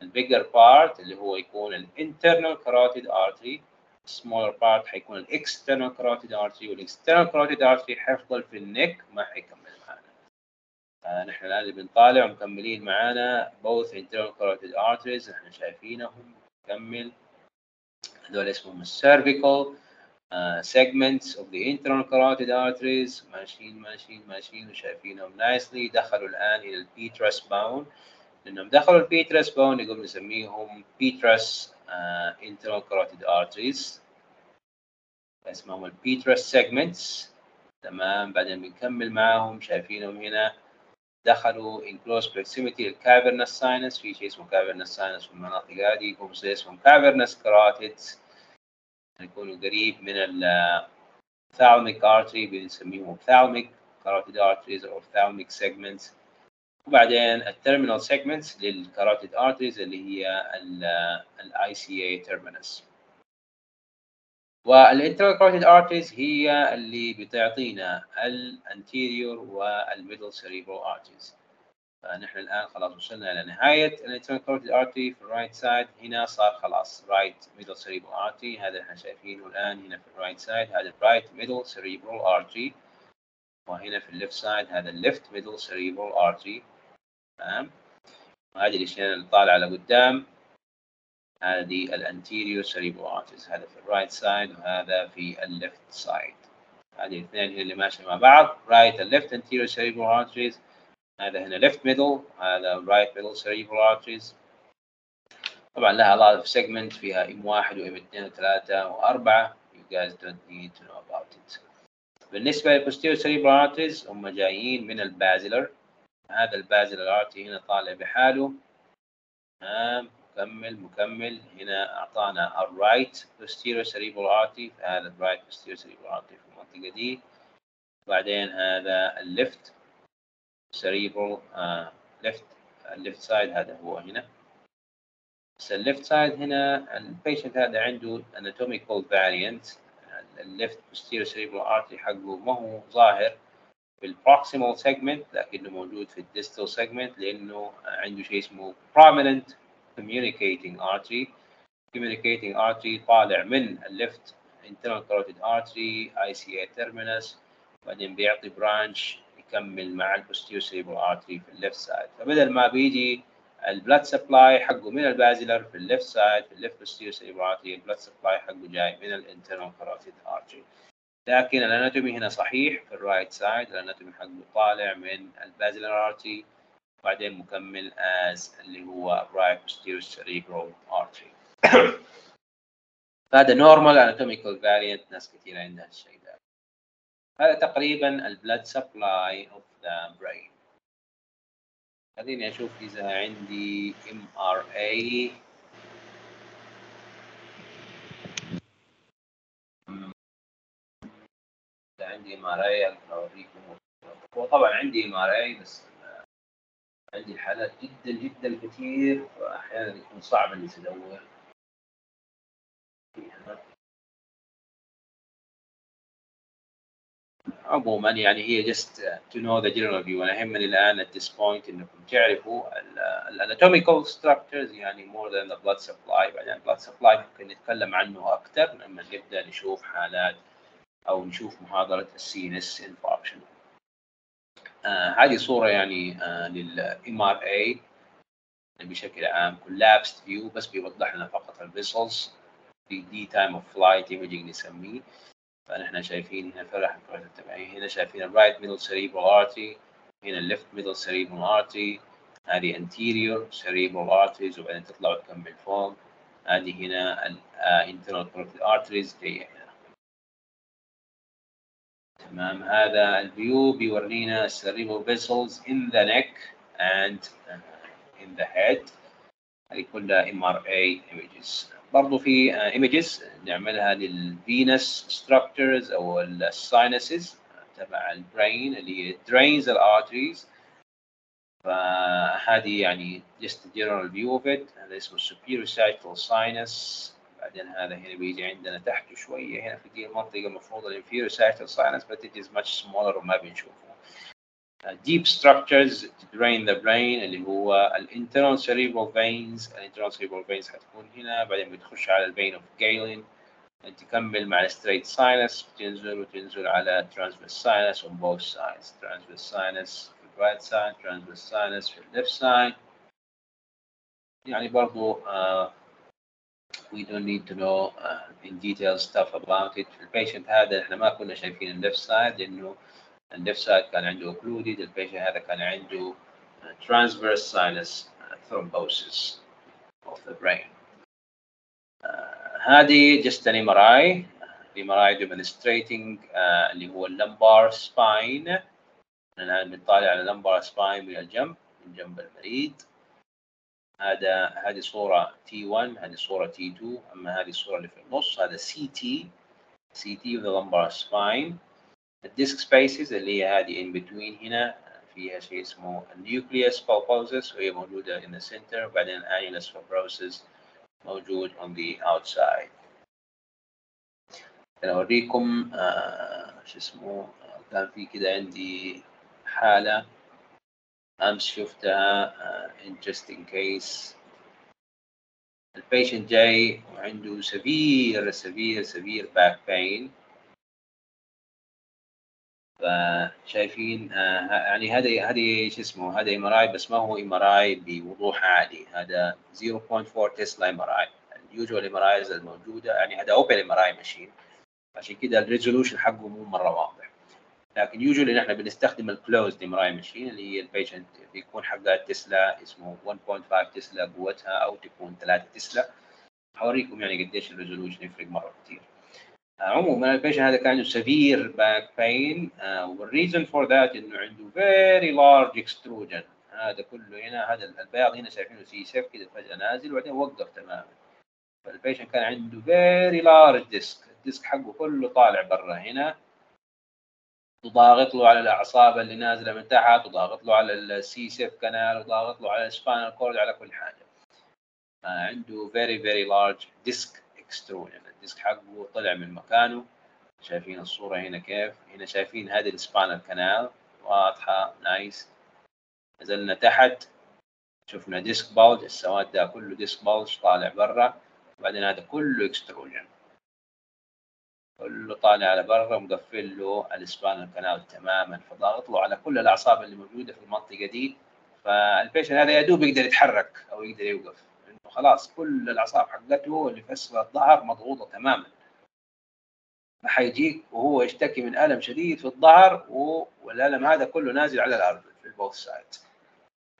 the bigger part اللي هو يكون ال internal carotid artery smaller part حيكون ال external carotid artery وال external carotid artery حيفضل في ال neck ما حيكمل معنا آه نحن الآن اللي بنطالع ومكملين معانا both internal carotid arteries نحن شايفينهم نكمل هذول اسمهم ال cervical uh, segments of the internal carotid arteries. ماشيين ماشيين ماشيين وشايفينهم nicely. دخلوا الآن إلى ال petrous bone لأنهم دخلوا البيترس باون يقوم نسميهم بيترس uh, internal carotid arteries. اسمهم البيترس segments. تمام. بعدين بنكمل معاهم. شايفينهم هنا. دخلوا in close proximity للcavernous sinus. في شيء اسمه cavernous sinus في المناطق هذه. يكون اسمهم cavernous carotids. يكونوا قريب من الثالميك artery بنسميهم ophthalmic carotid arteries or ophthalmic segments وبعدين ال terminal segments لل carotid arteries اللي هي ال ICA terminus وال internal carotid arteries هي اللي بتعطينا ال anterior وال middle cerebral arteries فنحن الآن خلاص وصلنا إلى نهاية ال internal carotid artery في ال right side هنا صار خلاص right middle cerebral artery هذا إحنا شايفينه الآن هنا في ال right side هذا ال right middle cerebral artery وهنا في ال left side هذا ال left middle cerebral artery تمام؟ وهذه الاشياء اللي طالعه لقدام هذه ال anterior cerebral arteries. هذا في ال right side وهذا في ال left side هذه الاثنين هي اللي ماشيه مع بعض. right ال left anterior cerebral arteries. هذا هنا left middle هذا right middle cerebral arteries طبعا لها lot of segment فيها M1 و M2 و3 و4 you guys don't need to know about it بالنسبة للposterior cerebral arteries هم جايين من ال basilar هذا ال basilar artery هنا طالع بحاله تمام مكمل مكمل هنا اعطانا ال right posterior cerebral artery هذا ال right posterior cerebral artery في المنطقة دي بعدين هذا ال left cerebral uh, left ال left side هذا هو هنا بس ال left side هنا ال patient هذا عنده anatomical variant ال left posterior cerebral artery حقه ما هو ظاهر في ال proximal segment لكنه موجود في ال distal segment لأنه عنده شيء اسمه prominent communicating artery communicating artery طالع من ال left internal carotid artery ICA terminus بعدين بيعطي branch يكمل مع cerebral artery في ال left side. فبدل ما بيجي ال blood supply حقه من ال basilar في ال left side في ال left cerebral artery ال blood supply حقه جاي من ال internal carotid artery لكن ال anatomy هنا صحيح في ال right side ال anatomy حقه طالع من ال basilar artery وبعدين مكمل as اللي هو right posterior cerebral artery (coughs) هذا normal anatomical variant ناس كثير عندها الشيء ده. هذا تقريبا ال blood supply of the brain. خليني أشوف إذا عندي MRI عندي MRI أوريكم. هو طبعا عندي MRI بس عندي حالات جدا جدا كثير واحيانا يكون صعب إني ادور فيها عموما يعني هي just to know the general view. أنا يهمني الآن at this point إنكم تعرفوا ال- ال anatomical structures يعني more than the blood supply. بعدين blood supply ممكن نتكلم عنه أكثر لما نبدأ نشوف حالات أو نشوف محاضرة ال CS infarction هذه صورة يعني آه لل MRI بشكل عام. Collapsed view بس بيوضح لنا فقط ال vessels في دي time of flight imaging نسميه. فنحن شايفين هنا فرح التبعية هنا شايفين ال right middle cerebral artery هنا ال left middle cerebral artery هذه anterior cerebral arteries وبعدين تطلع وتكمل فوق هذه هنا ال internal carotid arteries جاية هنا. تمام هذا ال view بيورينا vessels in the neck and uh, in the head. هذه كلها MRA images. برضو في uh, images نعملها لل venous structures أو ال sinuses تبع ال brain اللي drains ال arteries فهذه يعني just a general view of it. هذا اسمه superior sagittal sinus. بعدين هذا هنا بيجي عندنا تحته شوية. هنا في دي المنطقة المفروض الانفيريور sagittal sinus but it is much smaller وما بنشوفه. Deep structures to drain the brain اللي هو ال internal cerebral veins ال internal cerebral veins حتكون هنا بعدين بتخش على ال vein of Galen تكمل مع ال straight sinus بتنزل وتنزل على transverse sinus on both sides transverse sinus في ال right side transverse sinus في ال left side يعني برضو uh, we don't need to know uh, in detail stuff about it في البيشنت هذا إحنا ما كنا شايفين ال left side لأنه الليفت سايد كان عنده occluded البيشنت هذا كان عنده transverse sinus thrombosis of the brain. هذه just an MRI MRI demonstrating uh, اللي هو اللمبار spine. الآن بنطالع على ال lumbar spine من الجنب من جنب المريض هذا هذه صورة T1 هذه صورة T2 أما هذه الصورة اللي في النص هذا CT CT of the lumbar spine. ال disc spaces اللي هي هذه in between هنا فيها شيء اسمه nucleus pulposus وهي موجودة in the center وبعدين annulus fibrosus موجود on the outside. أنا أوريكم آه شو اسمه كان في كده عندي حالة أمس شفتها آه interesting case. ال patient جاي وعنده severe severe severe back pain. فشايفين آه يعني هذا هذه شو اسمه هذا MR بس ما هو MR بوضوح عالي هذا 0.4 Tesla MRI ال usual MR الموجودة. يعني هذا open MR machine عشان كذا ال resolution حقه مو مرة واضح. لكن usually نحن بنستخدم ال closed MR machine اللي هي ال patient بيكون حقها تسلا اسمه 1.5 تسلا قوتها أو تكون 3 تسلا. حوريكم يعني قديش ال resolution يفرق مرة كثير عموما ال patient هذا كان عنده severe back pain وال reason for that إنه عنده very large extrusion هذا كله هنا هذا البياض هنا شايفينه CSF كذا فجأة نازل وبعدين وقف تماما. فال patient كان عنده very large disc ال disc حقه كله طالع برا هنا. وضاغط له على الأعصاب اللي نازلة من تحت وضاغط له على ال CSF canal وضاغط له على ال spinal cord على كل حاجة. عنده very very large disc extrusion ال disc حقه طلع من مكانه. شايفين الصورة هنا كيف؟ هنا شايفين هذه ال spinal canal. واضحة nice. نزلنا تحت. شفنا disc bulge السواد ده كله disc bulge طالع برا. وبعدين هذا كله extrusion كله طالع على برا ومقفل له ال spinal canal تماما. فضاغط له على كل الأعصاب اللي موجودة في المنطقة دي. فال patient هذا يا دوب يقدر يتحرك أو يقدر يوقف. خلاص كل الأعصاب حقته اللي في أسفل الظهر مضغوطة تماما. فحيجيك وهو يشتكي من ألم شديد في الظهر والألم هذا كله نازل على الأرض في ال both side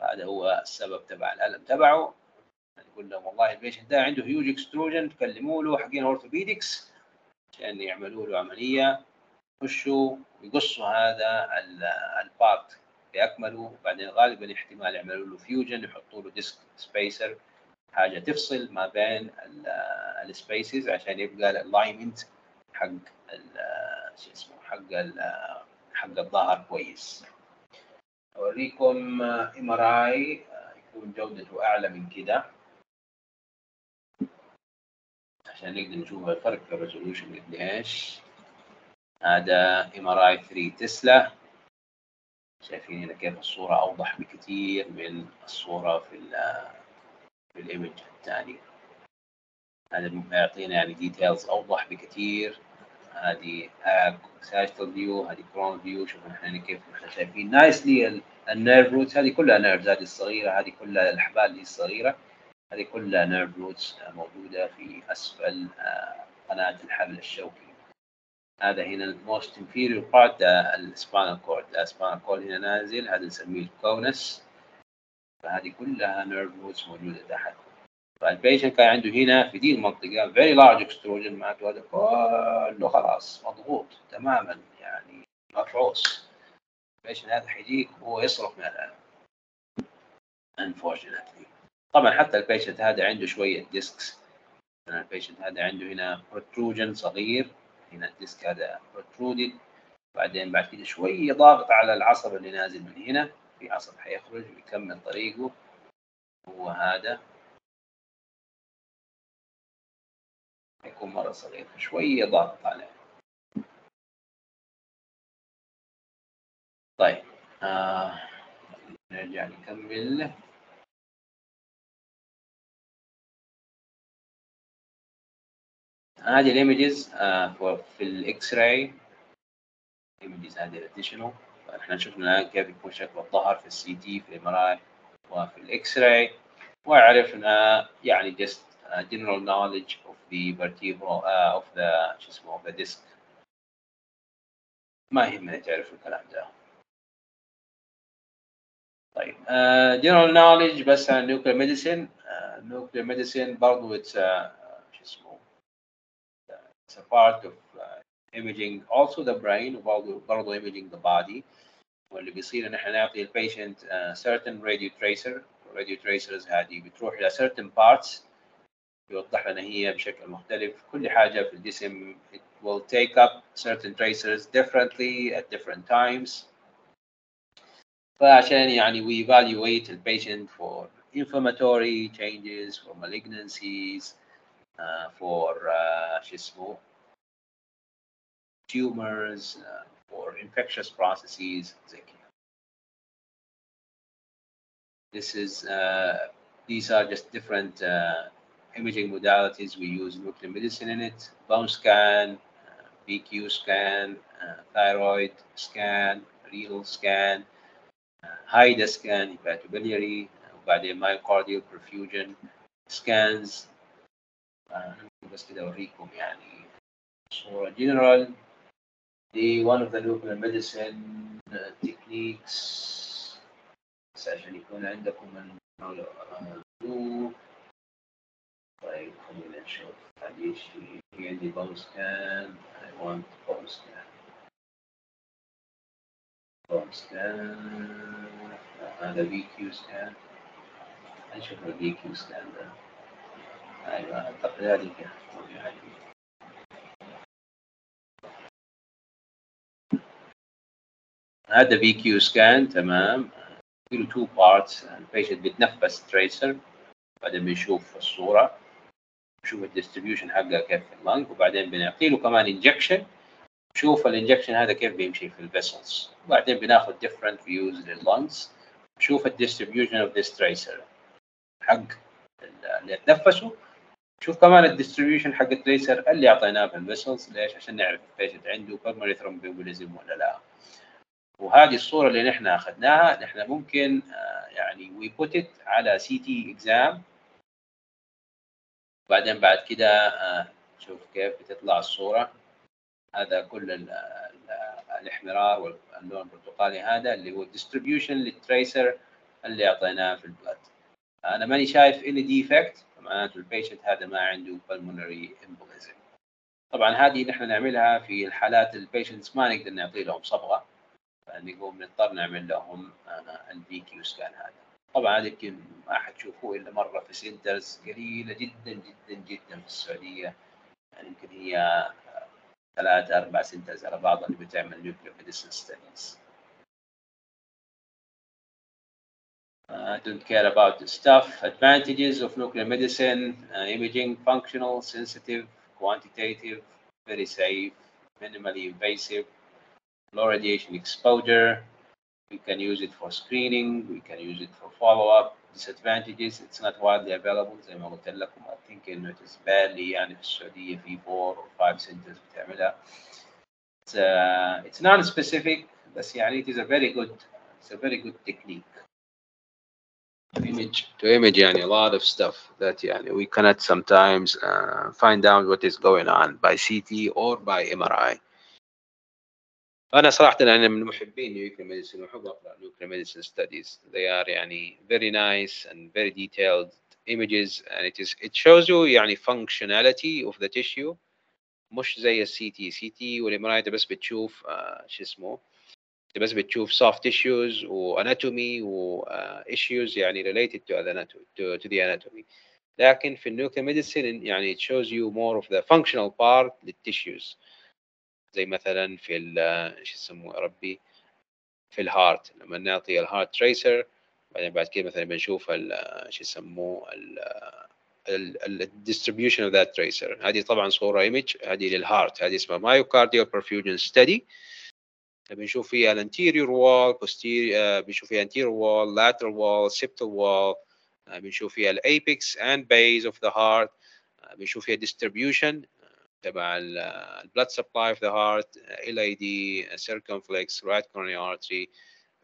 هذا هو السبب تبع الألم تبعه. نقول لهم والله ال patient ده عنده huge extrusion تكلموا له حقين orthopedics عشان يعملوا له عملية يخشوا يقصوا هذا ال part باكمله وبعدين غالبا احتمال يعملوا له fusion يحطوا له disc spacer حاجة تفصل ما بين ال spaces عشان يبقى ال alignment حق شو اسمه حق حق الظهر كويس. أوريكم MRI يكون جودته أعلى من كده. عشان نقدر نشوف الفرق في ال resolution قديش. هذا MRI 3 تسلا. شايفين هنا كيف الصورة أوضح بكثير من الصورة في ال image الثاني. هذا يعطينا يعني details أوضح بكثير. هذه sagittal view هذه coronal view شوفوا نحن هنا كيف نحن شايفين. nicely ال nerve roots هذه كلها nerves هذه الصغيرة هذه كلها الأحبال اللي الصغيرة. هذه كلها nerve roots موجودة في أسفل آه، قناة الحبل الشوكي. هذا هنا ال most inferior part ال spinal cord ال spinal cord هنا نازل هذا نسميه ال conus فهذه كلها nerve roots موجودة تحت. فال patient كان عنده هنا في دي المنطقة very large extrusion معناته هذا كله خلاص مضغوط تماما يعني مفعوص ال patient هذا حيجيك وهو يصرخ من الالم unfortunately. طبعا حتى ال patient هذا عنده شوية discs ال patient هذا عنده هنا protrusion صغير. هنا ال disc هذا protruded. بعدين بعد كده شوية ضاغط على العصب اللي نازل من هنا. في عصب حيخرج ويكمل طريقه. هو هذا يكون مرة صغير شوية ضاغط عليه. طيب آه. نرجع نكمل. هذه ال images في ال X-ray images هذه ال additional إحنا شفنا كيف يكون شكل الظهر في ال C T في ال MRI وفي ال X-ray وعرفنا يعني uh, general knowledge of the vertebral uh, of the شو اسمه of the disc ما يهمنا تعرف الكلام ده طيب uh, general knowledge بس عن nuclear medicine uh, nuclear medicine برضو it's uh, شو اسمه it's a part of uh, imaging also the brain وبرضه برضه imaging the body واللي بيصير ان احنا نعطي البيشنت uh, certain radio tracer radio tracers هذه بتروح الى certain parts يوضح لنا هي بشكل مختلف كل حاجه في الجسم it will take up certain tracers differently at different times فعشان يعني we evaluate the patient for inflammatory changes for malignancies uh, for uh, شو اسمه tumors uh, for infectious processes زي كده. This is uh, these are just different uh, imaging modalities we use nuclear medicine in it bone scan uh, BQ scan uh, thyroid scan renal scan uh, HIDA scan hepatobiliary وبعدين myocardial perfusion scans آه، بس كده اوريكم يعني صورة general دي one of the nuclear medicine uh, techniques بس عشان يكون عندكم الفلو طيب خلينا نشوف هذه شيء عندي bone scan I want bone scan bone scan هذا VQ scan نشوف ال VQ scan ده أيوه اعتقد هذه يعني هذا VQ scan تمام. له two parts ال patient بيتنفس tracer بعدين بنشوف الصورة نشوف ال distribution حقها كيف في ال lung وبعدين بنعطي له كمان injection نشوف ال injection هذا كيف بيمشي في ال vessels وبعدين بناخذ different views لل lungs نشوف ال distribution of this tracer حق اللي اتنفسوا شوف كمان ال distribution حق ال tracer اللي أعطيناه في ال vessels ليش؟ عشان نعرف ال patient عنده pulmonary thromboembolism ولا لا. وهذه الصورة اللي نحن أخذناها نحن ممكن آه، يعني we put it على CT exam بعدين بعد كده آه، شوف كيف بتطلع الصورة. هذا كل ال- ال- الإحمرار واللون البرتقالي هذا اللي هو ال distribution لل tracer اللي أعطيناه في ال blood. أنا ماني شايف any defect معناته ال patient هذا ما عنده pulmonary embolism. طبعا هذه نحن نعملها في الحالات ال patients ما نقدر نعطي لهم صبغة. يعني نقوم نضطر نعمل لهم ال VQ scan هذا. طبعا هذا يمكن ما حتشوفوه إلا مرة في centers قليلة جدا جدا جدا في السعودية. يعني يمكن هي ثلاثة أربعة centers على بعض اللي بتعمل nuclear medicine studies Uh, don't care about the stuff. Advantages of nuclear medicine, uh, imaging, functional, sensitive, quantitative, very safe, minimally invasive, low radiation exposure. We can use it for screening. We can use it for follow-up. Disadvantages, it's not widely available زي ما قلت لكم. I think إنه it is barely يعني في السعودية في 4 or 5 centers بتعملها. It's, uh, it's not specific بس يعني it is a very good it's a very good technique. To image to image يعني a lot of stuff that يعني we cannot sometimes uh, find out what is going on by CT or by MRI. انا صراحه انا من محبين نيوكلير ميديسن واحب اقرا نيوكلير ميديسن ستاديز they are يعني very nice and very detailed images and it is it shows you يعني functionality of the tissue مش زي السي تي سي تي والام انت بس بتشوف آه شو اسمه انت بس بتشوف soft tissues واناتومي وايشوز يعني related to the anatomy to, to the anatomy لكن في النيوكلير ميديسن يعني it shows you more of the functional part للtissues زي مثلا في ال شو يسموه ربي في ال heart لما نعطي ال heart tracer بعدين بعد كده مثلا بنشوف ال شو يسموه ال distribution of that tracer هذه طبعا صورة image هذه لل heart هذه اسمها myocardial perfusion study بنشوف فيها ال anterior wall posterior بنشوف فيها anterior wall lateral wall septal wall بنشوف فيها ال apex and base of the heart بنشوف فيها distribution. تبع ال blood supply of the heart LAD circumflex right coronary artery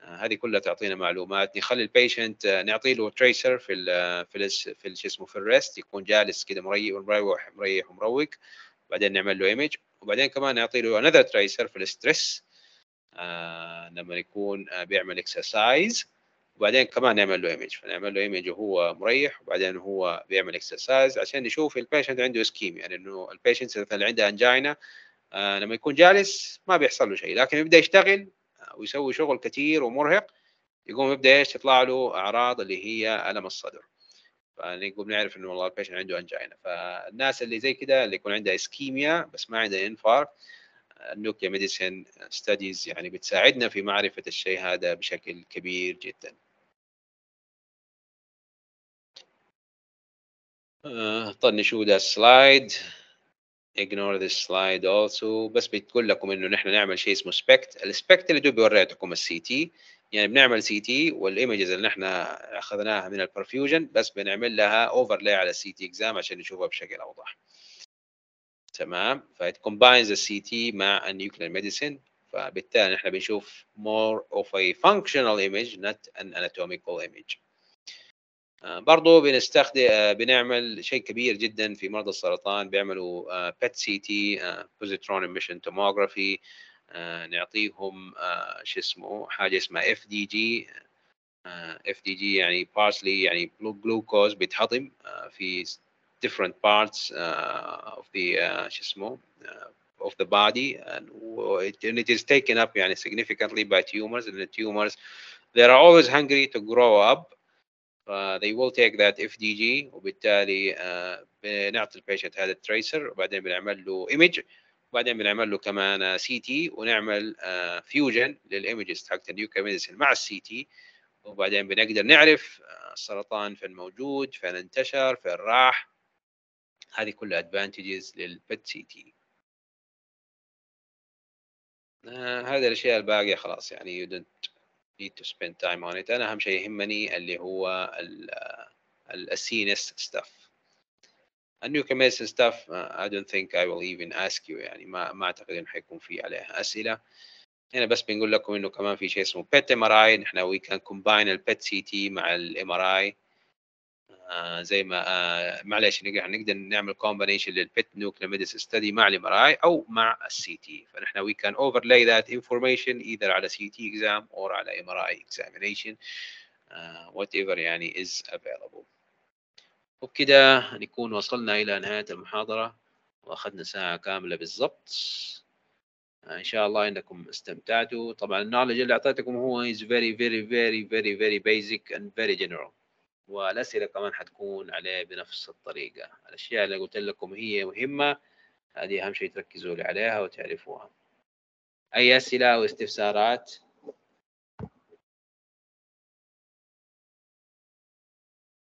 هذه كلها تعطينا معلومات. نخلي ال patient نعطي له tracer في ال في ال في شو اسمه في ال rest يكون جالس كده مريح مريح مريح ومروق. بعدين نعمل له image وبعدين كمان نعطي له another tracer في ال stress آه لما يكون آه بيعمل exercise وبعدين كمان نعمل له image فنعمل له image وهو مريح وبعدين هو بيعمل exercise عشان نشوف ال patient عنده ischemia يعني إنه ال patient مثلا عنده angina آه لما يكون جالس ما بيحصل له شيء. لكن يبدأ يشتغل ويسوي شغل كثير ومرهق يقوم يبدأ إيش؟ تطلع له أعراض اللي هي ألم الصدر. فنقوم نعرف إنه والله ال patient عنده angina فالناس اللي زي كده اللي يكون عندها ischemia بس ما عندها infarct ال nuclear medicine studies يعني بتساعدنا في معرفة الشيء هذا بشكل كبير جدا. آه، طنشوا ده ال slide ignore this slide also. بس بتقول لكم إنه نحن نعمل شيء اسمه SPECT ال SPECT اللي دوب وريتكم ال CT يعني بنعمل CT وال images اللي نحن أخذناها من ال perfusion بس بنعمل لها overlay على ال CT exam عشان نشوفها بشكل أوضح. تمام؟ ف it combines ال CT مع ال nuclear medicine فبالتالي نحن بنشوف more of a functional image not an anatomical image. برضو بنستخدم بنعمل شيء كبير جدا في مرضى السرطان. بيعملوا PET CT positron emission tomography نعطيهم شو اسمه حاجة اسمها اف دي جي اف دي جي يعني basically يعني جلوكوز بيتهضم في different parts of the شو uh, of the body. And it is taken up يعني significantly by tumors. And the tumors they are always hungry to grow up. Uh, they will take that FDG وبالتالي uh, بنعطي ال patient هذا ال tracer وبعدين بنعمل له image وبعدين بنعمل له كمان CT ونعمل fusion لل images حقت ال nuclear medicine مع ال CT وبعدين بنقدر نعرف السرطان فين موجود فين انتشر فين راح. هذه كلها advantages لل PET CT هذه الأشياء الباقية خلاص يعني you don't need to spend time on it. أنا أهم شيء يهمني اللي هو ال science stuff ال nucleus stuff I don't think I will even ask you يعني ما ما أعتقد إنه حيكون في عليها أسئلة. هنا بس بنقول لكم إنه كمان في شيء اسمه PET MRI نحن we can combine ال PET CT مع ال MRI آه زي ما آه معلش نقدر نعمل combination لل PET nuclear medicine study مع ال MRI أو مع ال CT فنحن we can overlay that information either على CT exam أو على MRI examination whatever يعني is available وبكده نكون وصلنا إلى نهاية المحاضرة وأخذنا ساعة كاملة بالضبط. إن شاء الله إنكم استمتعتوا. طبعا ال knowledge اللي أعطيتكم هو is very very very very very basic and very general. والأسئلة كمان حتكون عليه بنفس الطريقة. الأشياء اللي قلت لكم هي مهمة هذه أهم شيء تركزوا لي عليها وتعرفوها. أي أسئلة أو استفسارات؟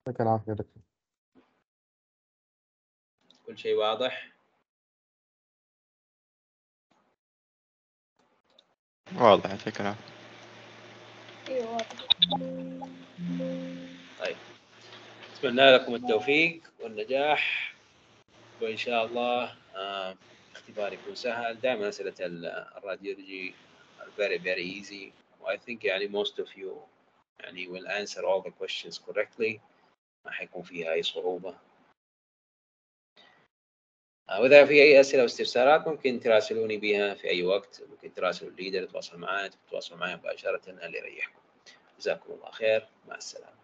يعطيك العافية دكتور. كل شيء واضح؟ واضح يعطيك العافية. أيوه واضح. أتمنى لكم التوفيق والنجاح وإن شاء الله آه، اختبار يكون سهل. دائما أسئلة ال- الراديولوجي very very easy. I think يعني most of you يعني will answer all the questions correctly. ما حيكون فيها أي صعوبة. آه، وإذا في أي أسئلة واستفسارات ممكن تراسلوني بها في أي وقت. ممكن تراسلوا الليدر يتواصل معي تتواصلوا معي مباشرة اللي يريحكم جزاكم الله خير. مع السلامة.